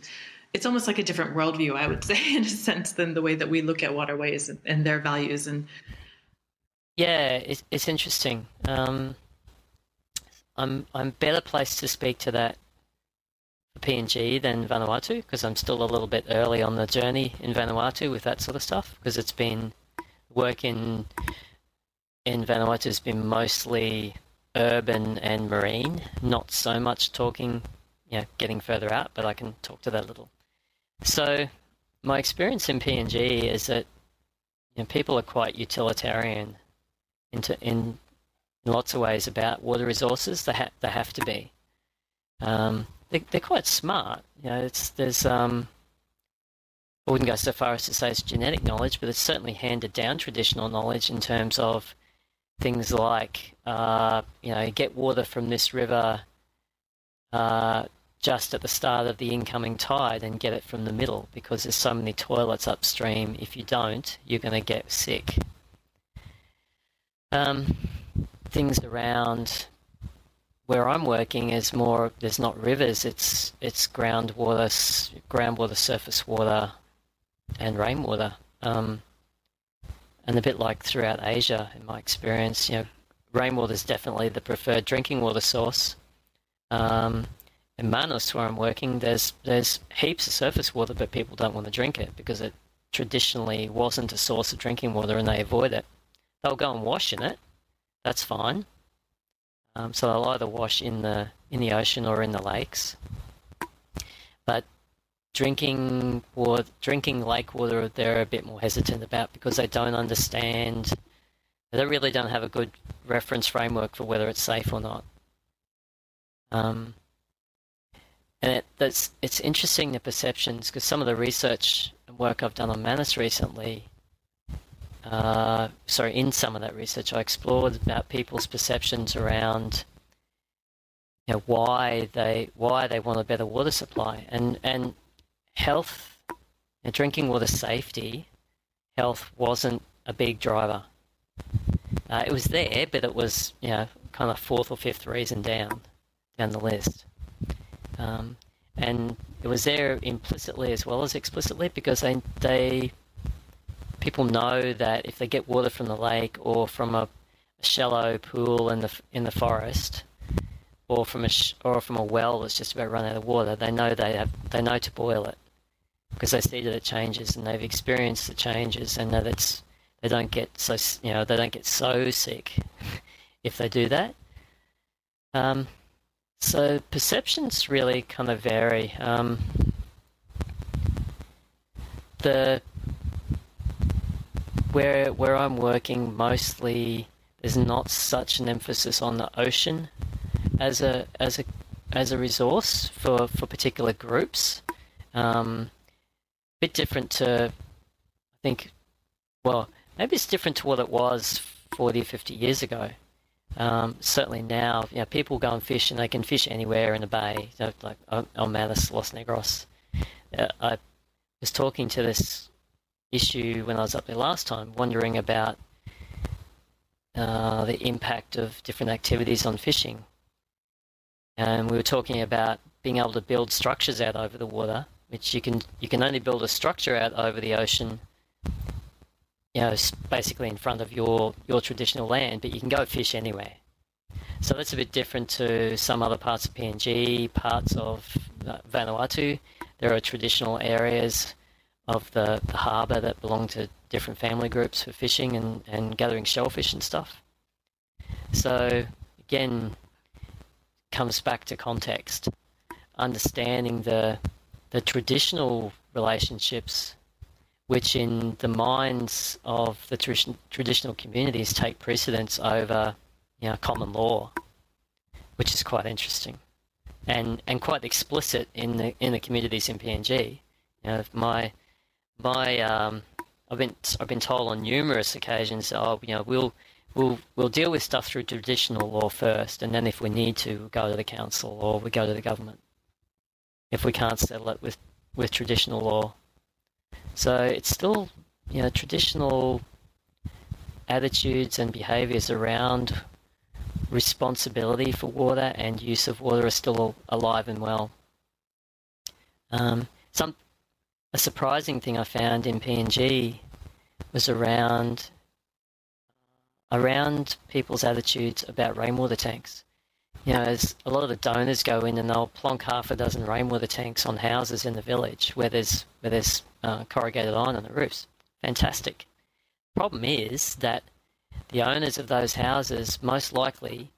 Speaker 2: it's almost like a different worldview, I would say, in a sense, than the way that we look at waterways and, and their values. And
Speaker 3: yeah, it's, it's interesting. Um, I'm I'm better placed to speak to that PNG than Vanuatu because I'm still a little bit early on the journey in Vanuatu with that sort of stuff because it's been work in in Vanuatu has been mostly urban and marine, not so much talking, you know, getting further out, but I can talk to that a little. So my experience in PNG is that you know, people are quite utilitarian into in, in lots of ways about water resources. They, ha- they have to be. Um, they, they're quite smart. You know, it's there's um, I wouldn't go so far as to say it's genetic knowledge, but it's certainly handed down traditional knowledge in terms of things like uh, you know get water from this river uh, just at the start of the incoming tide and get it from the middle because there's so many toilets upstream. If you don't, you're going to get sick. Um, things around where I'm working is more. There's not rivers. It's it's groundwater, groundwater, surface water, and rainwater. Um, and a bit like throughout Asia, in my experience, you know, rainwater is definitely the preferred drinking water source. Um, in Manus, where I'm working, there's there's heaps of surface water, but people don't want to drink it because it traditionally wasn't a source of drinking water, and they avoid it. They'll go and wash in it. That's fine. Um, so they'll either wash in the in the ocean or in the lakes. But drinking water, drinking lake water, they're a bit more hesitant about because they don't understand. They really don't have a good reference framework for whether it's safe or not. Um, and it, that's it's interesting the perceptions because some of the research and work I've done on Manus recently. Uh, sorry, in some of that research, I explored about people's perceptions around you know, why they why they want a better water supply and and health and drinking water safety. Health wasn't a big driver. Uh, it was there, but it was you know kind of fourth or fifth reason down down the list. Um, and it was there implicitly as well as explicitly because they, they people know that if they get water from the lake or from a, shallow pool in the in the forest or from a sh- or from a well that's just about run out of water, they know they have they know to boil it because they see that it changes and they've experienced the changes and that it's they don't get so you know they don't get so sick if they do that. Um, so perceptions really kind of vary. Um, the where where I'm working mostly there's not such an emphasis on the ocean as a as a as a resource for, for particular groups. Um, a bit different to I think well maybe it's different to what it was 40 or 50 years ago um, certainly now, you know, people go and fish and they can fish anywhere in the bay, you know, like on Manus, Los Negros. Uh, I was talking to this issue when I was up there last time, wondering about uh, the impact of different activities on fishing. And we were talking about being able to build structures out over the water, which you can you can only build a structure out over the ocean you know, basically in front of your, your traditional land, but you can go fish anywhere. So that's a bit different to some other parts of PNG, parts of uh, Vanuatu. There are traditional areas of the, the harbour that belong to different family groups for fishing and, and gathering shellfish and stuff. So again, comes back to context, understanding the the traditional relationships which in the minds of the traditional communities take precedence over you know, common law, which is quite interesting and, and quite explicit in the in the communities in PNG. You know, my my um, I've been I've been told on numerous occasions, oh, you know, we'll we'll we'll deal with stuff through traditional law first, and then if we need to, we'll go to the council or we go to the government. If we can't settle it with with traditional law, so it's still, you know, traditional attitudes and behaviors around responsibility for water and use of water are still alive and well. Um, some a surprising thing I found in PNG was around around people's attitudes about rainwater tanks you know, a lot of the donors go in and they'll plonk half a dozen rainwater tanks on houses in the village where there's where there's uh, corrugated iron on the roofs. Fantastic. Problem is that the owners of those houses most likely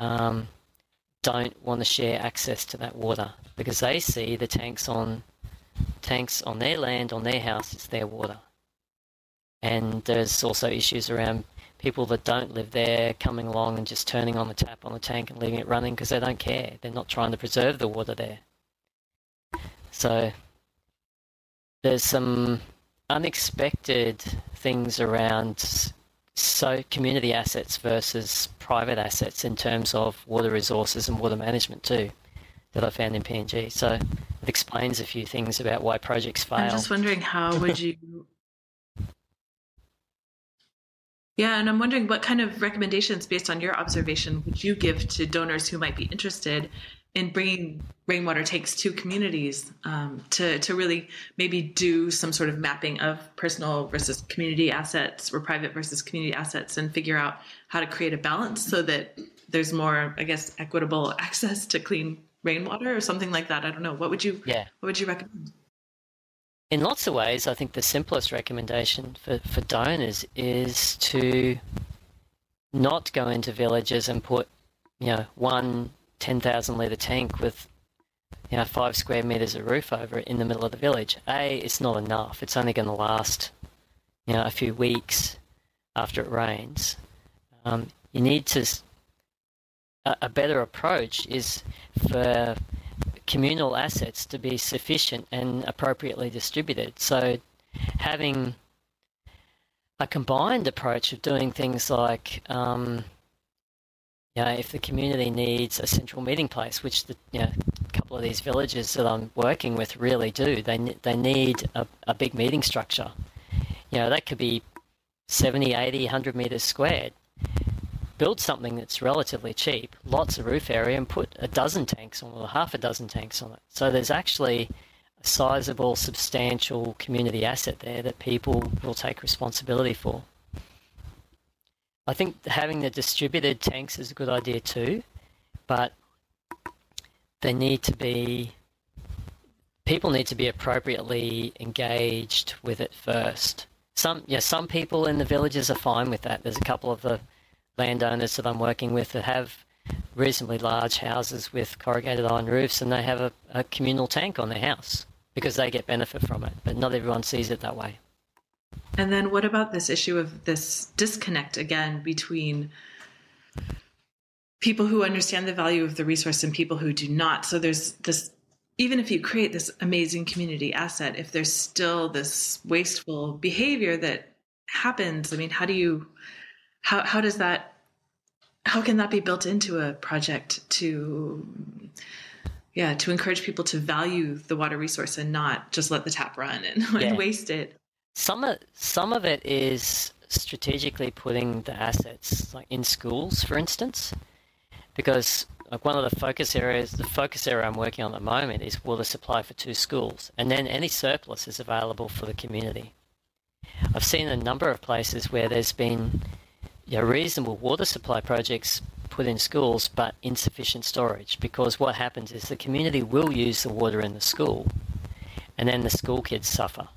Speaker 3: um, don't want to share access to that water because they see the tanks on tanks on their land, on their house, it's their water. And there's also issues around people that don't live there coming along and just turning on the tap on the tank and leaving it running because they don't care. They're not trying to preserve the water there. So there's some unexpected things around so community assets versus private assets in terms of water resources and water management too. that I found in PNG. So it explains a few things about why projects fail.
Speaker 2: I'm just wondering how would you Yeah, and I'm wondering what kind of recommendations based on your observation would you give to donors who might be interested in bringing rainwater tanks to communities um, to to really maybe do some sort of mapping of personal versus community assets or private versus community assets and figure out how to create a balance so that there's more, I guess, equitable access to clean rainwater or something like that. I don't know. What would you
Speaker 3: yeah.
Speaker 2: what would you recommend?
Speaker 3: In lots of ways, I think the simplest recommendation for, for donors is to not go into villages and put, you know, one 10,000 litre tank with you know, five square meters of roof over it in the middle of the village. A, it's not enough. It's only going to last, you know, a few weeks after it rains. Um, you need to. A, better approach is for communal assets to be sufficient and appropriately distributed. So, having a combined approach of doing things like um, you know, if the community needs a central meeting place, which the you know, a couple of these villages that I'm working with really do, they they need a, a big meeting structure. You know, that could be 70, 80, 100 meters squared. Build something that's relatively cheap, lots of roof area, and put a dozen tanks on or half a dozen tanks on it. So there's actually a sizable, substantial community asset there that people will take responsibility for. I think having the distributed tanks is a good idea too, but they need to be people need to be appropriately engaged with it first. Some yeah, some people in the villages are fine with that. There's a couple of the landowners that I'm working with that have reasonably large houses with corrugated iron roofs and they have a, a communal tank on their house because they get benefit from it, but not everyone sees it that way.
Speaker 2: And then what about this issue of this disconnect again between people who understand the value of the resource and people who do not? So there's this even if you create this amazing community asset, if there's still this wasteful behavior that happens, I mean, how do you how how does that how can that be built into a project to yeah to encourage people to value the water resource and not just let the tap run and, yeah. and waste it
Speaker 3: some of some of it is strategically putting the assets like in schools, for instance, because like one of the focus areas, the focus area I'm working on at the moment is water supply for two schools, and then any surplus is available for the community. I've seen a number of places where there's been you know, reasonable water supply projects put in schools, but insufficient storage because what happens is the community will use the water in the school, and then the school kids suffer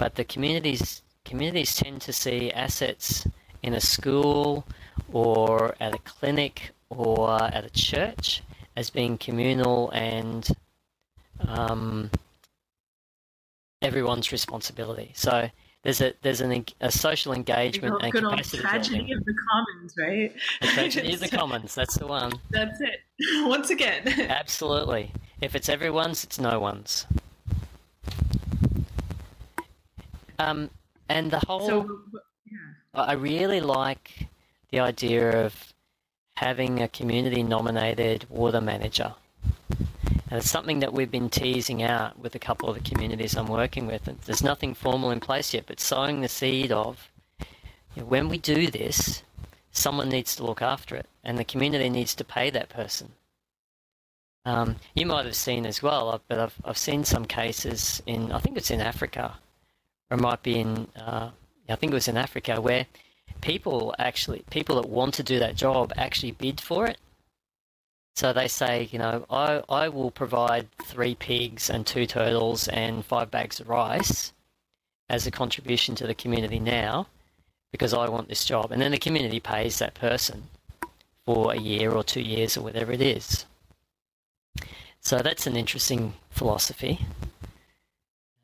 Speaker 3: but the communities communities tend to see assets in a school or at a clinic or at a church as being communal and um, everyone's responsibility. So there's a there's an, a social engagement and
Speaker 2: good
Speaker 3: capacity
Speaker 2: old tragedy building. of the commons, right?
Speaker 3: The tragedy of the commons. That's the one.
Speaker 2: That's it. Once again.
Speaker 3: Absolutely. If it's everyone's, it's no one's. Um, and the whole. So, yeah. I really like the idea of having a community nominated water manager. And it's something that we've been teasing out with a couple of the communities I'm working with. And there's nothing formal in place yet, but sowing the seed of you know, when we do this, someone needs to look after it, and the community needs to pay that person. Um, you might have seen as well, but I've, I've seen some cases in, I think it's in Africa, or it might be in, uh, I think it was in Africa, where people actually, people that want to do that job actually bid for it. So they say, you know, I, I will provide three pigs and two turtles and five bags of rice as a contribution to the community now because I want this job. And then the community pays that person for a year or two years or whatever it is. So that's an interesting philosophy.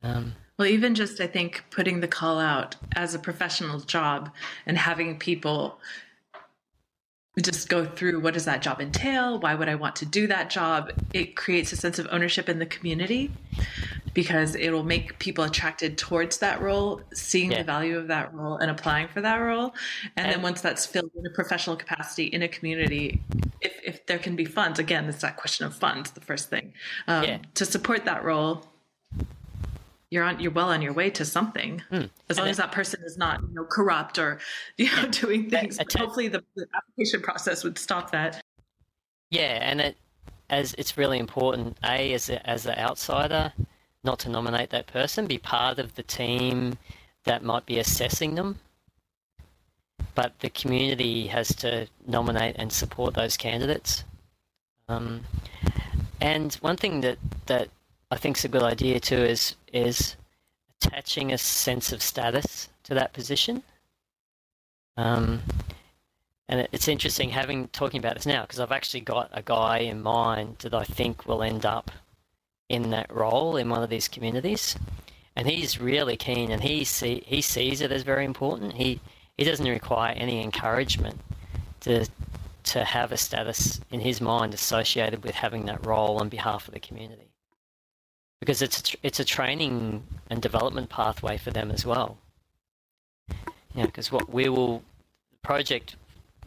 Speaker 3: Um,
Speaker 2: well, even just I think putting the call out as a professional job and having people just go through what does that job entail? Why would I want to do that job? It creates a sense of ownership in the community because it will make people attracted towards that role, seeing yeah. the value of that role and applying for that role. And, and then once that's filled in a professional capacity in a community, if, if there can be funds, again, it's that question of funds, the first thing. Um, yeah. To support that role, you're on you're well on your way to something. Mm. as long and as that person is not you know corrupt or you know doing things. Hopefully the, the, application process would stop that.
Speaker 3: Yeah and it as it's really important a as a, as the outsider not to nominate that person be part of the team that might be assessing them. But the community has to nominate and support those candidates. Um, and one thing that that I think is a good idea too is is attaching a sense of status to that position. Um, and it's interesting having talking about this now because I've actually got a guy in mind that I think will end up in that role in one of these communities, and he's really keen and he see he sees it as very important. He he doesn't require any encouragement to to have a status in his mind associated with having that role on behalf of the community because it's a, it's a training and development pathway for them as well. You know, because what we will project,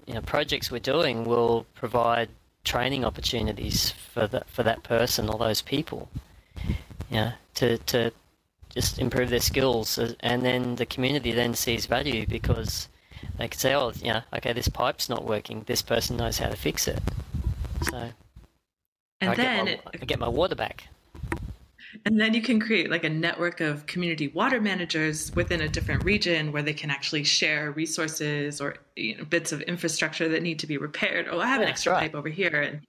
Speaker 3: you know, projects we're doing will provide training opportunities for that for that person or those people. You know, to to just improve their skills, uh, and then the community then sees value because they can say, oh, you know, okay, this pipe's not working. This person knows how to fix it. So,
Speaker 2: and
Speaker 3: I
Speaker 2: then
Speaker 3: get my, I get my water back.
Speaker 2: And then you can create like a network of community water managers within a different region where they can actually share resources or you know, bits of infrastructure that need to be repaired. Oh, I have yeah, an extra right. pipe over here, and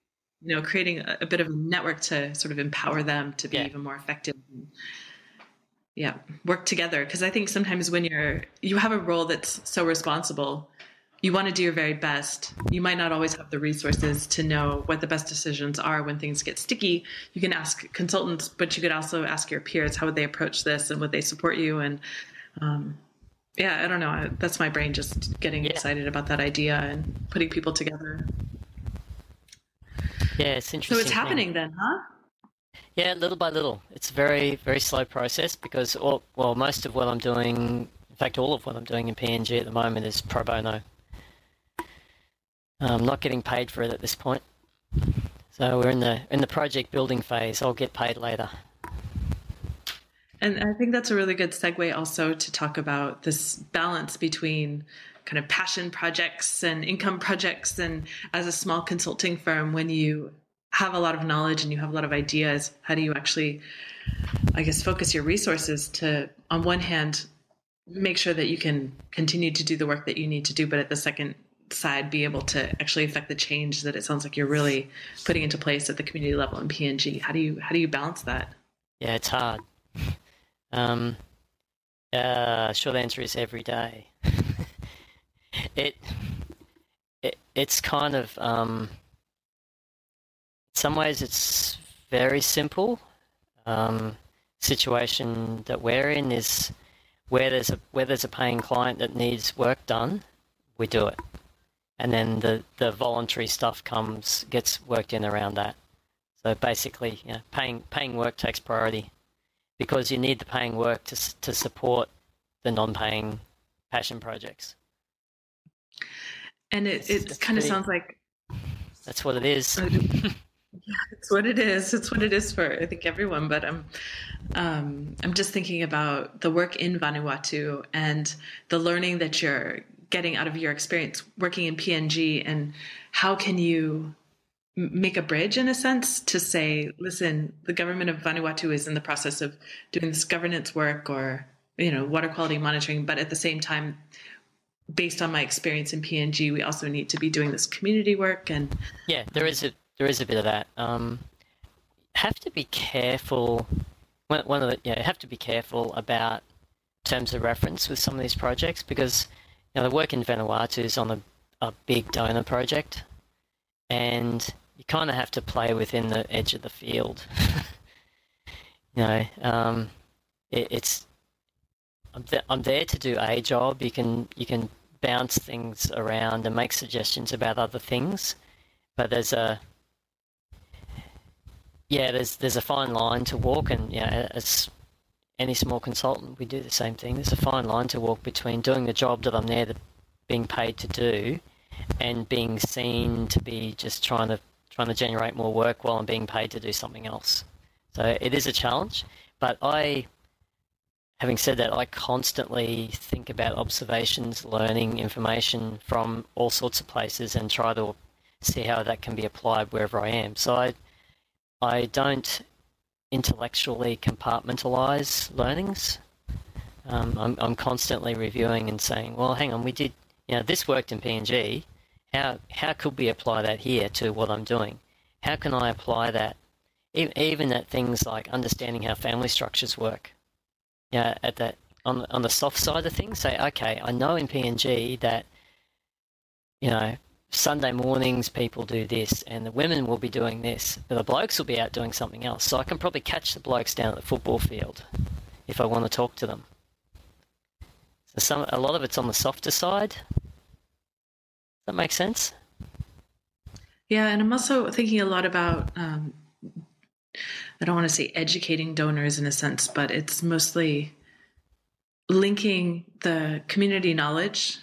Speaker 2: you know, creating a, a, bit of a network to sort of empower them to be yeah. even more effective. yeah, work together because I think sometimes when you're you have a role that's so responsible, you want to do your very best. You might not always have the resources to know what the best decisions are when things get sticky. You can ask consultants, but you could also ask your peers how would they approach this and would they support you. And um, yeah, I don't know. That's my brain just getting yeah. excited about that idea and putting people together.
Speaker 3: Yeah, it's interesting.
Speaker 2: So it's happening then, huh?
Speaker 3: Yeah, little by little. It's a very, very slow process because, all, well, most of what I'm doing, in fact, all of what I'm doing in PNG at the moment is pro bono. I'm not getting paid for it at this point. So we're in the in the project building phase. I'll get paid later.
Speaker 2: And I think that's a really good segue also to talk about this balance between kind of passion projects and income projects and as a small consulting firm when you have a lot of knowledge and you have a lot of ideas, how do you actually I guess focus your resources to on one hand make sure that you can continue to do the work that you need to do but at the second side be able to actually affect the change that it sounds like you're really putting into place at the community level in PNG? How do you how do you balance that?
Speaker 3: Yeah, it's hard. Um, uh, short answer is every day. it, it it's kind of um, in some ways it's very simple. Um, situation that we're in is where there's a where there's a paying client that needs work done, we do it and then the, the voluntary stuff comes gets worked in around that. So basically, you know, paying paying work takes priority because you need the paying work to to support the non-paying passion projects.
Speaker 2: And it, it kind of sounds like
Speaker 3: that's what it is.
Speaker 2: yeah, it's what it is. It's what it is for I think everyone. But I'm um, I'm just thinking about the work in Vanuatu and the learning that you're getting out of your experience working in PNG and how can you make a bridge in a sense to say listen the government of Vanuatu is in the process of doing this governance work or you know water quality monitoring but at the same time based on my experience in PNG we also need to be doing this community work and
Speaker 3: yeah there is a there is a bit of that. Um have to be careful one of the yeah have to be careful about terms of reference with some of these projects because now, the work in Vanuatu is on a, a big donor project, and you kind of have to play within the edge of the field. you know, um, it, it's I'm, th- I'm there to do a job. You can you can bounce things around and make suggestions about other things, but there's a yeah, there's there's a fine line to walk, and yeah, as any small consultant, we do the same thing. There's a fine line to walk between doing the job that I'm there to being paid to do and being seen to be just trying to trying to generate more work while I'm being paid to do something else. So it is a challenge, but I, having said that, I constantly think about observations, learning information from all sorts of places, and try to see how that can be applied wherever I am. So I, I don't intellectually compartmentalize learnings. Um, I'm, I'm constantly reviewing and saying, well, hang on, we did, you know, this worked in PNG. How, how could we apply that here to what I'm doing? How can I apply that? Even at things like understanding how family structures work. Yeah, you know, at that on on the soft side of things, say, okay, I know in PNG that you know Sunday mornings people do this and the women will be doing this, but the blokes will be out doing something else. So I can probably catch the blokes down at the football field if I want to talk to them. So some a lot of it's on the softer side. Does that make sense?
Speaker 2: Yeah, and I'm also thinking a lot about um, I don't want to say educating donors in a sense, but it's mostly linking the community knowledge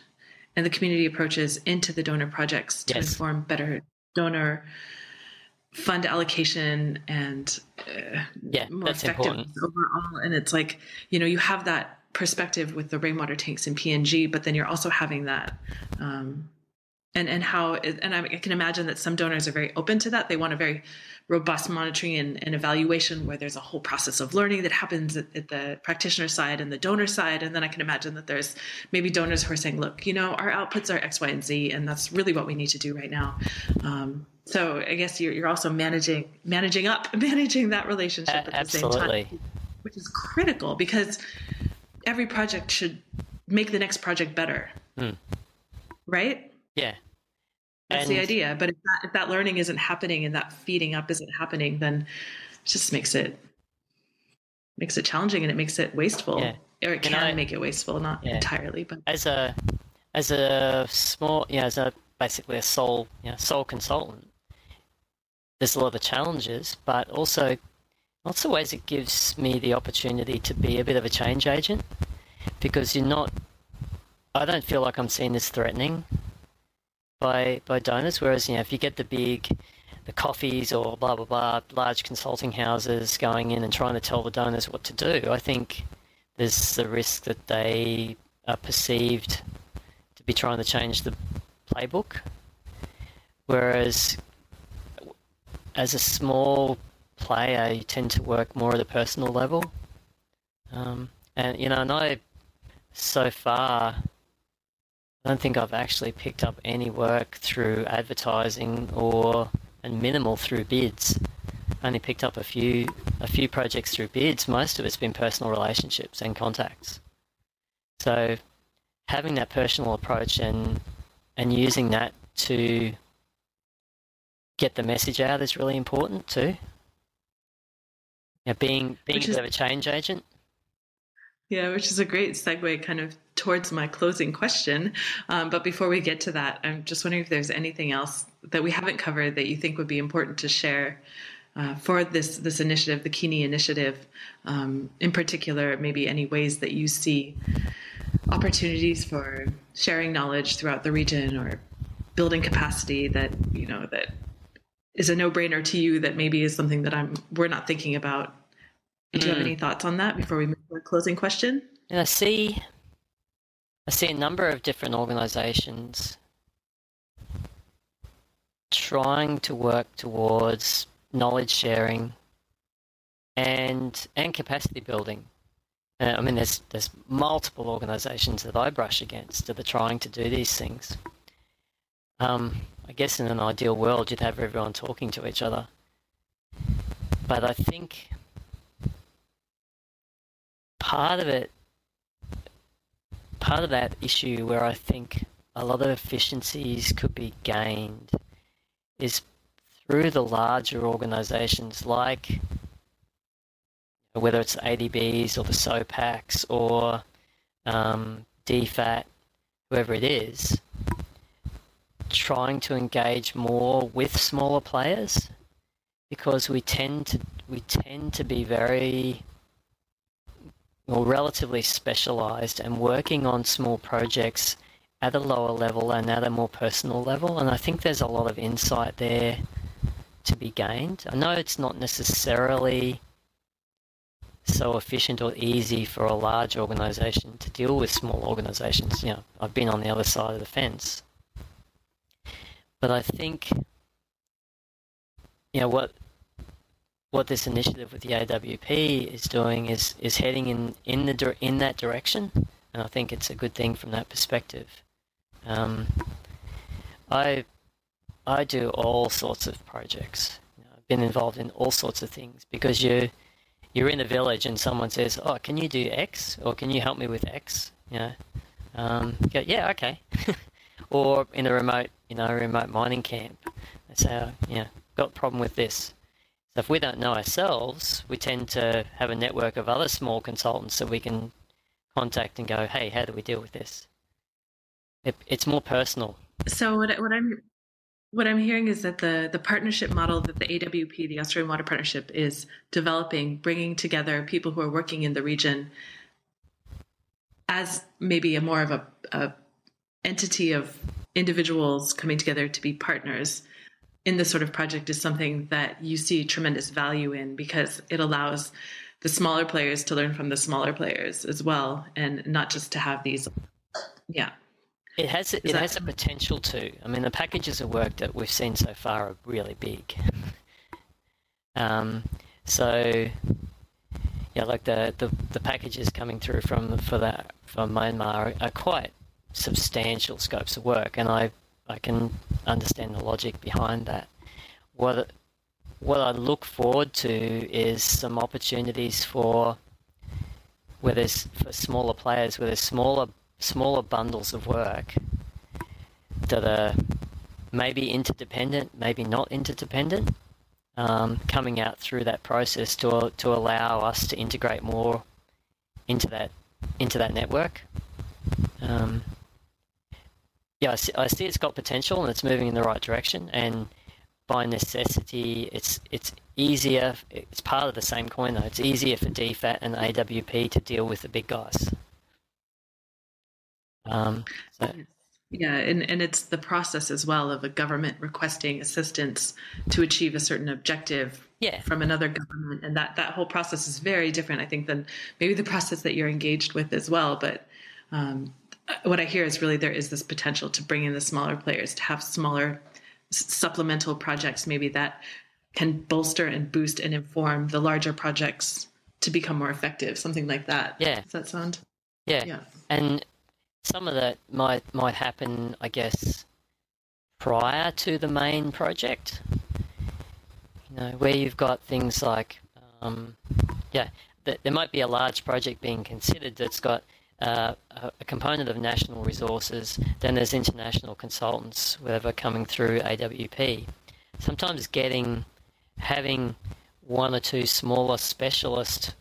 Speaker 2: and the community approaches into the donor projects to yes. inform better donor fund allocation and uh,
Speaker 3: yeah, more effective
Speaker 2: overall. And it's like, you know, you have that perspective with the rainwater tanks in PNG, but then you're also having that um, and and how and I can imagine that some donors are very open to that. They want a very robust monitoring and, and evaluation where there's a whole process of learning that happens at, at, the practitioner side and the donor side. And then I can imagine that there's maybe donors who are saying, look, you know, our outputs are X, Y, and Z, and that's really what we need to do right now. Um, so I guess you're, you're also managing managing up, managing that relationship at the
Speaker 3: Absolutely.
Speaker 2: same time, which is critical because every project should make the next project better. Mm. Right?
Speaker 3: Yeah.
Speaker 2: That's and, the idea. But if that, if that learning isn't happening and that feeding up isn't happening, then it just makes it makes it challenging and it makes it wasteful. Yeah. Or it can I, make it wasteful, not yeah. entirely, but
Speaker 3: as a as a small, yeah, as a basically a sole, you know, sole consultant, there's a lot of challenges, but also lots of ways it gives me the opportunity to be a bit of a change agent because you're not. I don't feel like I'm seen as threatening by by donors. Whereas you know if you get the big the Coffeys or blah blah blah large consulting houses going in and trying to tell the donors what to do, I think there's the risk that they are perceived to be trying to change the playbook. Whereas as a small player, you tend to work more at a personal level. Um, and you know, and I so far I don't think I've actually picked up any work through advertising or and minimal through bids. I only picked up a few a few projects through bids. Most of it's been personal relationships and contacts. So having that personal approach and and using that to get the message out is really important too. Yeah, being being a bit of a change agent.
Speaker 2: Yeah, which is a great segue kind of towards my closing question. Um, but before we get to that, I'm just wondering if there's anything else that we haven't covered that you think would be important to share uh, for this this initiative, the Kini initiative, um, in particular, maybe any ways that you see opportunities for sharing knowledge throughout the region or building capacity that you know that is a no-brainer to you that maybe is something that I'm we're not thinking about. Do you have any thoughts on that before we move to our closing question?
Speaker 3: And I see I see a number of different organizations trying to work towards knowledge sharing and and capacity building. Uh, I mean, there's there's multiple organisations that I brush against that are trying to do these things. Um, I guess in an ideal world, you'd have everyone talking to each other, but I think part of it part of that issue where I think a lot of efficiencies could be gained is through the larger organizations like whether it's ADBs or the SOPACs or um, DFAT, whoever it is, trying to engage more with smaller players because we tend to we tend to be very or relatively specialized and working on small projects at a lower level and at a more personal level. And I think there's a lot of insight there to be gained. I know it's not necessarily so efficient or easy for a large organization to deal with small organizations. You know, I've been on the other side of the fence. But I think you know what what this initiative with the AWP is doing is is heading in in the in that direction, and I think it's a good thing from that perspective. Um, I I do all sorts of projects. You know, I've been involved in all sorts of things because you you're in a village and someone says, "Oh, can you do X?" or "Can you help me with X?" You know, um, go, "Yeah, okay." or in a remote, you know, remote mining camp, they say, oh, "Yeah, got a problem with this." If we don't know ourselves, we tend to have a network of other small consultants that we can contact and go, "Hey, how do we deal with this?" It, it's more personal.
Speaker 2: So what what I'm what I'm hearing is that the the partnership model that the AWP, the Australian Water Partnership, is developing, bringing together people who are working in the region as maybe a more of a, a entity of individuals coming together to be partners in this sort of project is something that you see tremendous value in because it allows the smaller players to learn from the smaller players as well and not just to have these yeah
Speaker 3: it has it has a potential to. I mean, the packages of work that we've seen so far are really big. um, so yeah, like the, the, the packages coming through from for that from Myanmar are, are quite substantial scopes of work, and I I can understand the logic behind that. What what I look forward to is some opportunities for where there's for smaller players, where there's smaller smaller bundles of work that are maybe interdependent, maybe not interdependent, um, coming out through that process to to allow us to integrate more into that into that network. Um, yeah, I see, I see it's got potential and it's moving in the right direction. And by necessity, it's it's easier. It's part of the same coin though. It's easier for DFAT and AWP to deal with the big guys.
Speaker 2: Um, so. Yeah, and, and it's the process as well of a government requesting assistance to achieve a certain objective
Speaker 3: yeah.
Speaker 2: from another government. And that, that whole process is very different, I think, than maybe the process that you're engaged with as well. But um, what I hear is really there is this potential to bring in the smaller players, to have smaller supplemental projects maybe that can bolster and boost and inform the larger projects to become more effective, something like that.
Speaker 3: Yeah.
Speaker 2: Does that sound?
Speaker 3: Yeah. Yeah. And some of that might might happen, I guess, prior to the main project. You know, where you've got things like, um, yeah, th- there might be a large project being considered that's got uh, a component of national resources. Then there's international consultants, whatever, coming through AWP. Sometimes getting having one or two smaller specialist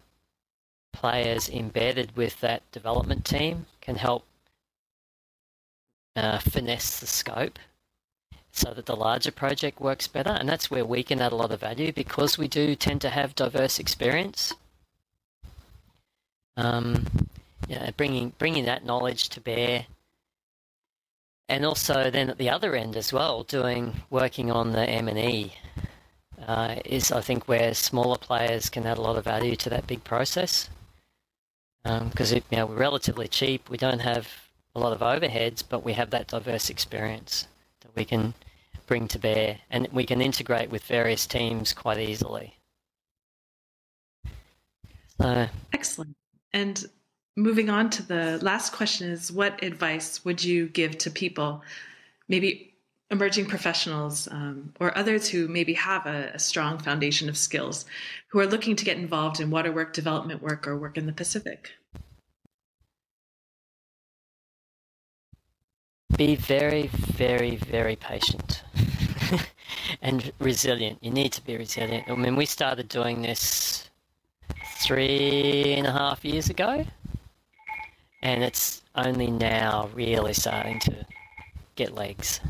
Speaker 3: players embedded with that development team can help uh, finesse the scope so that the larger project works better. And that's where we can add a lot of value because we do tend to have diverse experience. Um, yeah, bringing bringing that knowledge to bear, and also then at the other end as well, doing working on the M and E uh, is I think where smaller players can add a lot of value to that big process because um, you know we're relatively cheap. We don't have a lot of overheads, but we have that diverse experience that we can bring to bear, and we can integrate with various teams quite easily.
Speaker 2: So excellent. And moving on to the last question is what advice would you give to people, maybe emerging professionals um, or others who maybe have a, a, strong foundation of skills who are looking to get involved in water work, development work, or work in the Pacific?
Speaker 3: be very, very, very patient and resilient. You need to be resilient. I mean, we started doing this three and a half years ago, and it's only now really starting to get legs.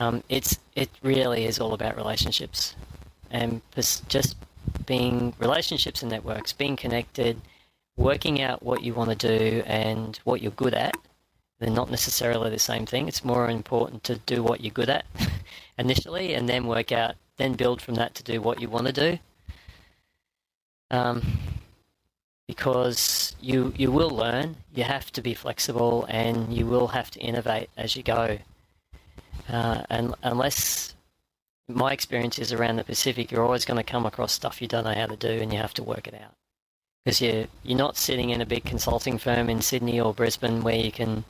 Speaker 3: Um, it's it really is all about relationships, and just being relationships and networks, being connected, working out what you want to do and what you're good at they're not necessarily the same thing. It's more important to do what you're good at initially and then work out then build from that to do what you want to do. Um, because you you will learn, you have to be flexible, and you will have to innovate as you go. Uh, and unless my experience is around the Pacific, you're always going to come across stuff you don't know how to do, and you have to work it out. Because you you're not sitting in a big consulting firm in Sydney or Brisbane where you can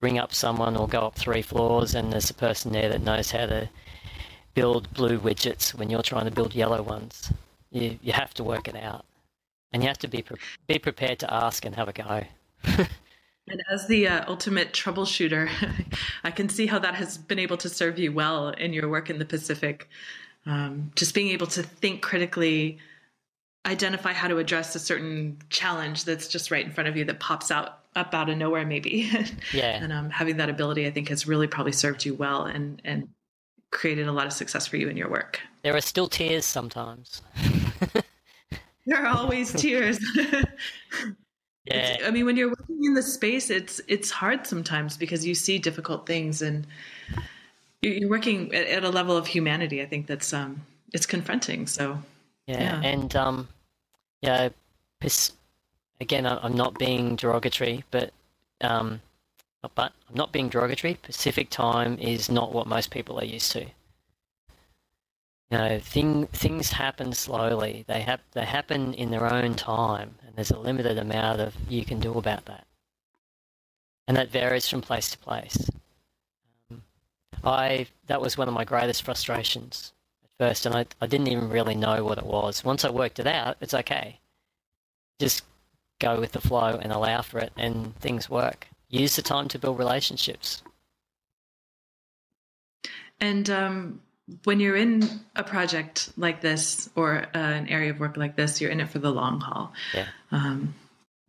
Speaker 3: ring up someone or go up three floors, and there's a person there that knows how to build blue widgets when you're trying to build yellow ones. You you have to work it out, and you have to be pre- be prepared to ask and have a go.
Speaker 2: and as the uh, ultimate troubleshooter, I can see how that has been able to serve you well in your work in the Pacific. Um, just being able to think critically, identify how to address a certain challenge that's just right in front of you that pops out up out of nowhere, maybe.
Speaker 3: Yeah.
Speaker 2: and um, having that ability, I think, has really probably served you well and and created a lot of success for you in your work.
Speaker 3: There are still tears sometimes.
Speaker 2: there are always tears.
Speaker 3: yeah.
Speaker 2: I mean, when you're working in the space, it's it's hard sometimes because you see difficult things and you're working at, a level of humanity. I think that's um, it's confronting. So
Speaker 3: yeah,
Speaker 2: yeah.
Speaker 3: and um, yeah, again, I'm not being derogatory, but um, but I'm not being derogatory. Pacific time is not what most people are used to. You know, thing, things happen slowly. They have they happen in their own time, and there's a limited amount of you can do about that, and that varies from place to place. Um, I that was one of my greatest frustrations at first, and I I didn't even really know what it was. Once I worked it out, it's okay. Just go with the flow and allow for it, and things work. Use the time to build relationships.
Speaker 2: And um, when you're in a project like this or uh, an area of work like this, you're in it for the long haul.
Speaker 3: Yeah.
Speaker 2: Um,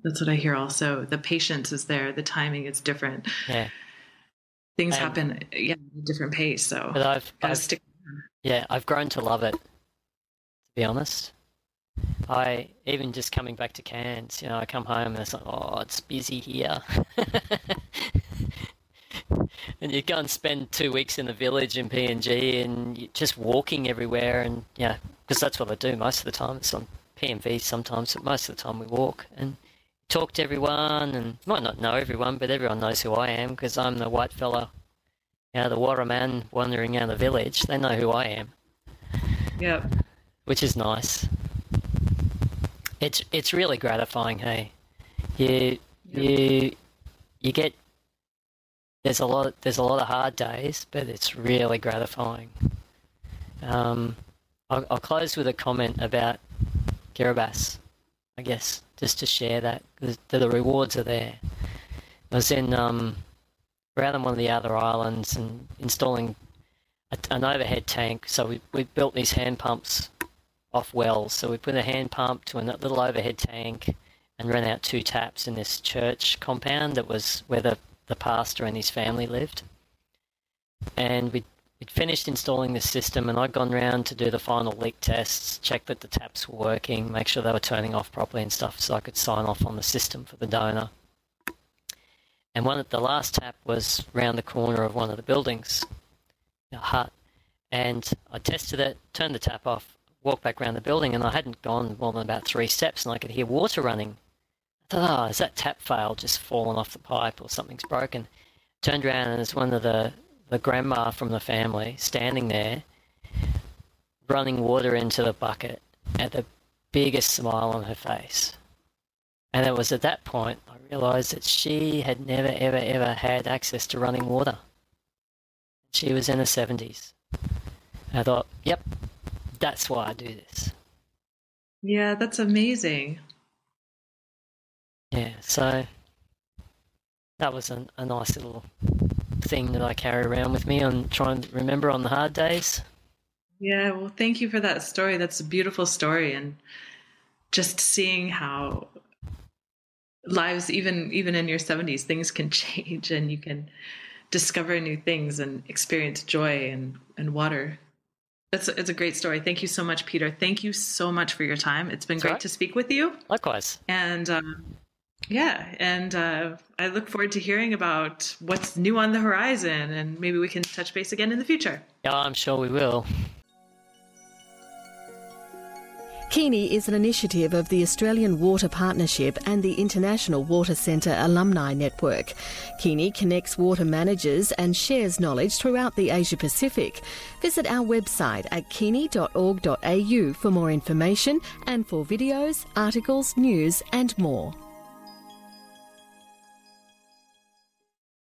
Speaker 2: that's what I hear. Also, the patience is there. The timing is different.
Speaker 3: Yeah.
Speaker 2: Things and, happen, yeah, at a different pace. So,
Speaker 3: but I've, I've stick. Yeah, I've grown to love it. To be honest, I even just coming back to Cairns, you know, I come home and it's like, oh, it's busy here. and you go and spend two weeks in the village in PNG and just walking everywhere and yeah, because that's what I do most of the time. It's on PMV sometimes, but most of the time we walk and talk to everyone and might not know everyone, but everyone knows who I am because I'm the white fella, you know, the water man wandering around the village. They know who I am.
Speaker 2: Yep.
Speaker 3: Which is nice it's it's really gratifying. Hey, you you you get there's a lot there's a lot of hard days, but it's really gratifying. Um, I'll, I'll close with a comment about Kiribati, I guess, just to share that the, the rewards are there. I was in um, around on one of the other islands and installing a, an overhead tank. So we we built these hand pumps off wells. So we put a hand pump to a little overhead tank and ran out two taps in this church compound that was where the, the pastor and his family lived. And we we'd finished installing the system and I'd gone round to do the final leak tests, check that the taps were working, make sure they were turning off properly and stuff so I could sign off on the system for the donor. And one of the last tap was round the corner of one of the buildings, a hut. And I tested it, turned the tap off, walked back around the building and I hadn't gone more than about three steps and I could hear water running. Oh, is that tap failed, just fallen off the pipe or something's broken? Turned around and there's one of the, the grandma from the family standing there, running water into the bucket at the biggest smile on her face. And it was at that point I realised that she had never, ever, ever had access to running water. She was in her 70s. I thought, yep, that's why I do this.
Speaker 2: Yeah, that's amazing.
Speaker 3: Yeah, so that was a, a nice little thing that I carry around with me and try and remember on the hard days.
Speaker 2: Yeah, well, thank you for that story. That's a beautiful story, and just seeing how lives, even even in your seventies, things can change, and you can discover new things and experience joy and and water a, it's a great story. Thank you so much, Peter. Thank you so much for your time. It's been That's great right. to speak with you.
Speaker 3: Likewise.
Speaker 2: And um, yeah, and uh, I look forward to hearing about what's new on the horizon, and maybe we can touch base again in the future.
Speaker 3: Yeah, I'm sure we will.
Speaker 1: Kini is an initiative of the Australian Water Partnership and the International Water Centre Alumni Network. Kini connects water managers and shares knowledge throughout the Asia Pacific. Visit our website at kini.org.au for more information and for videos, articles, news, and more.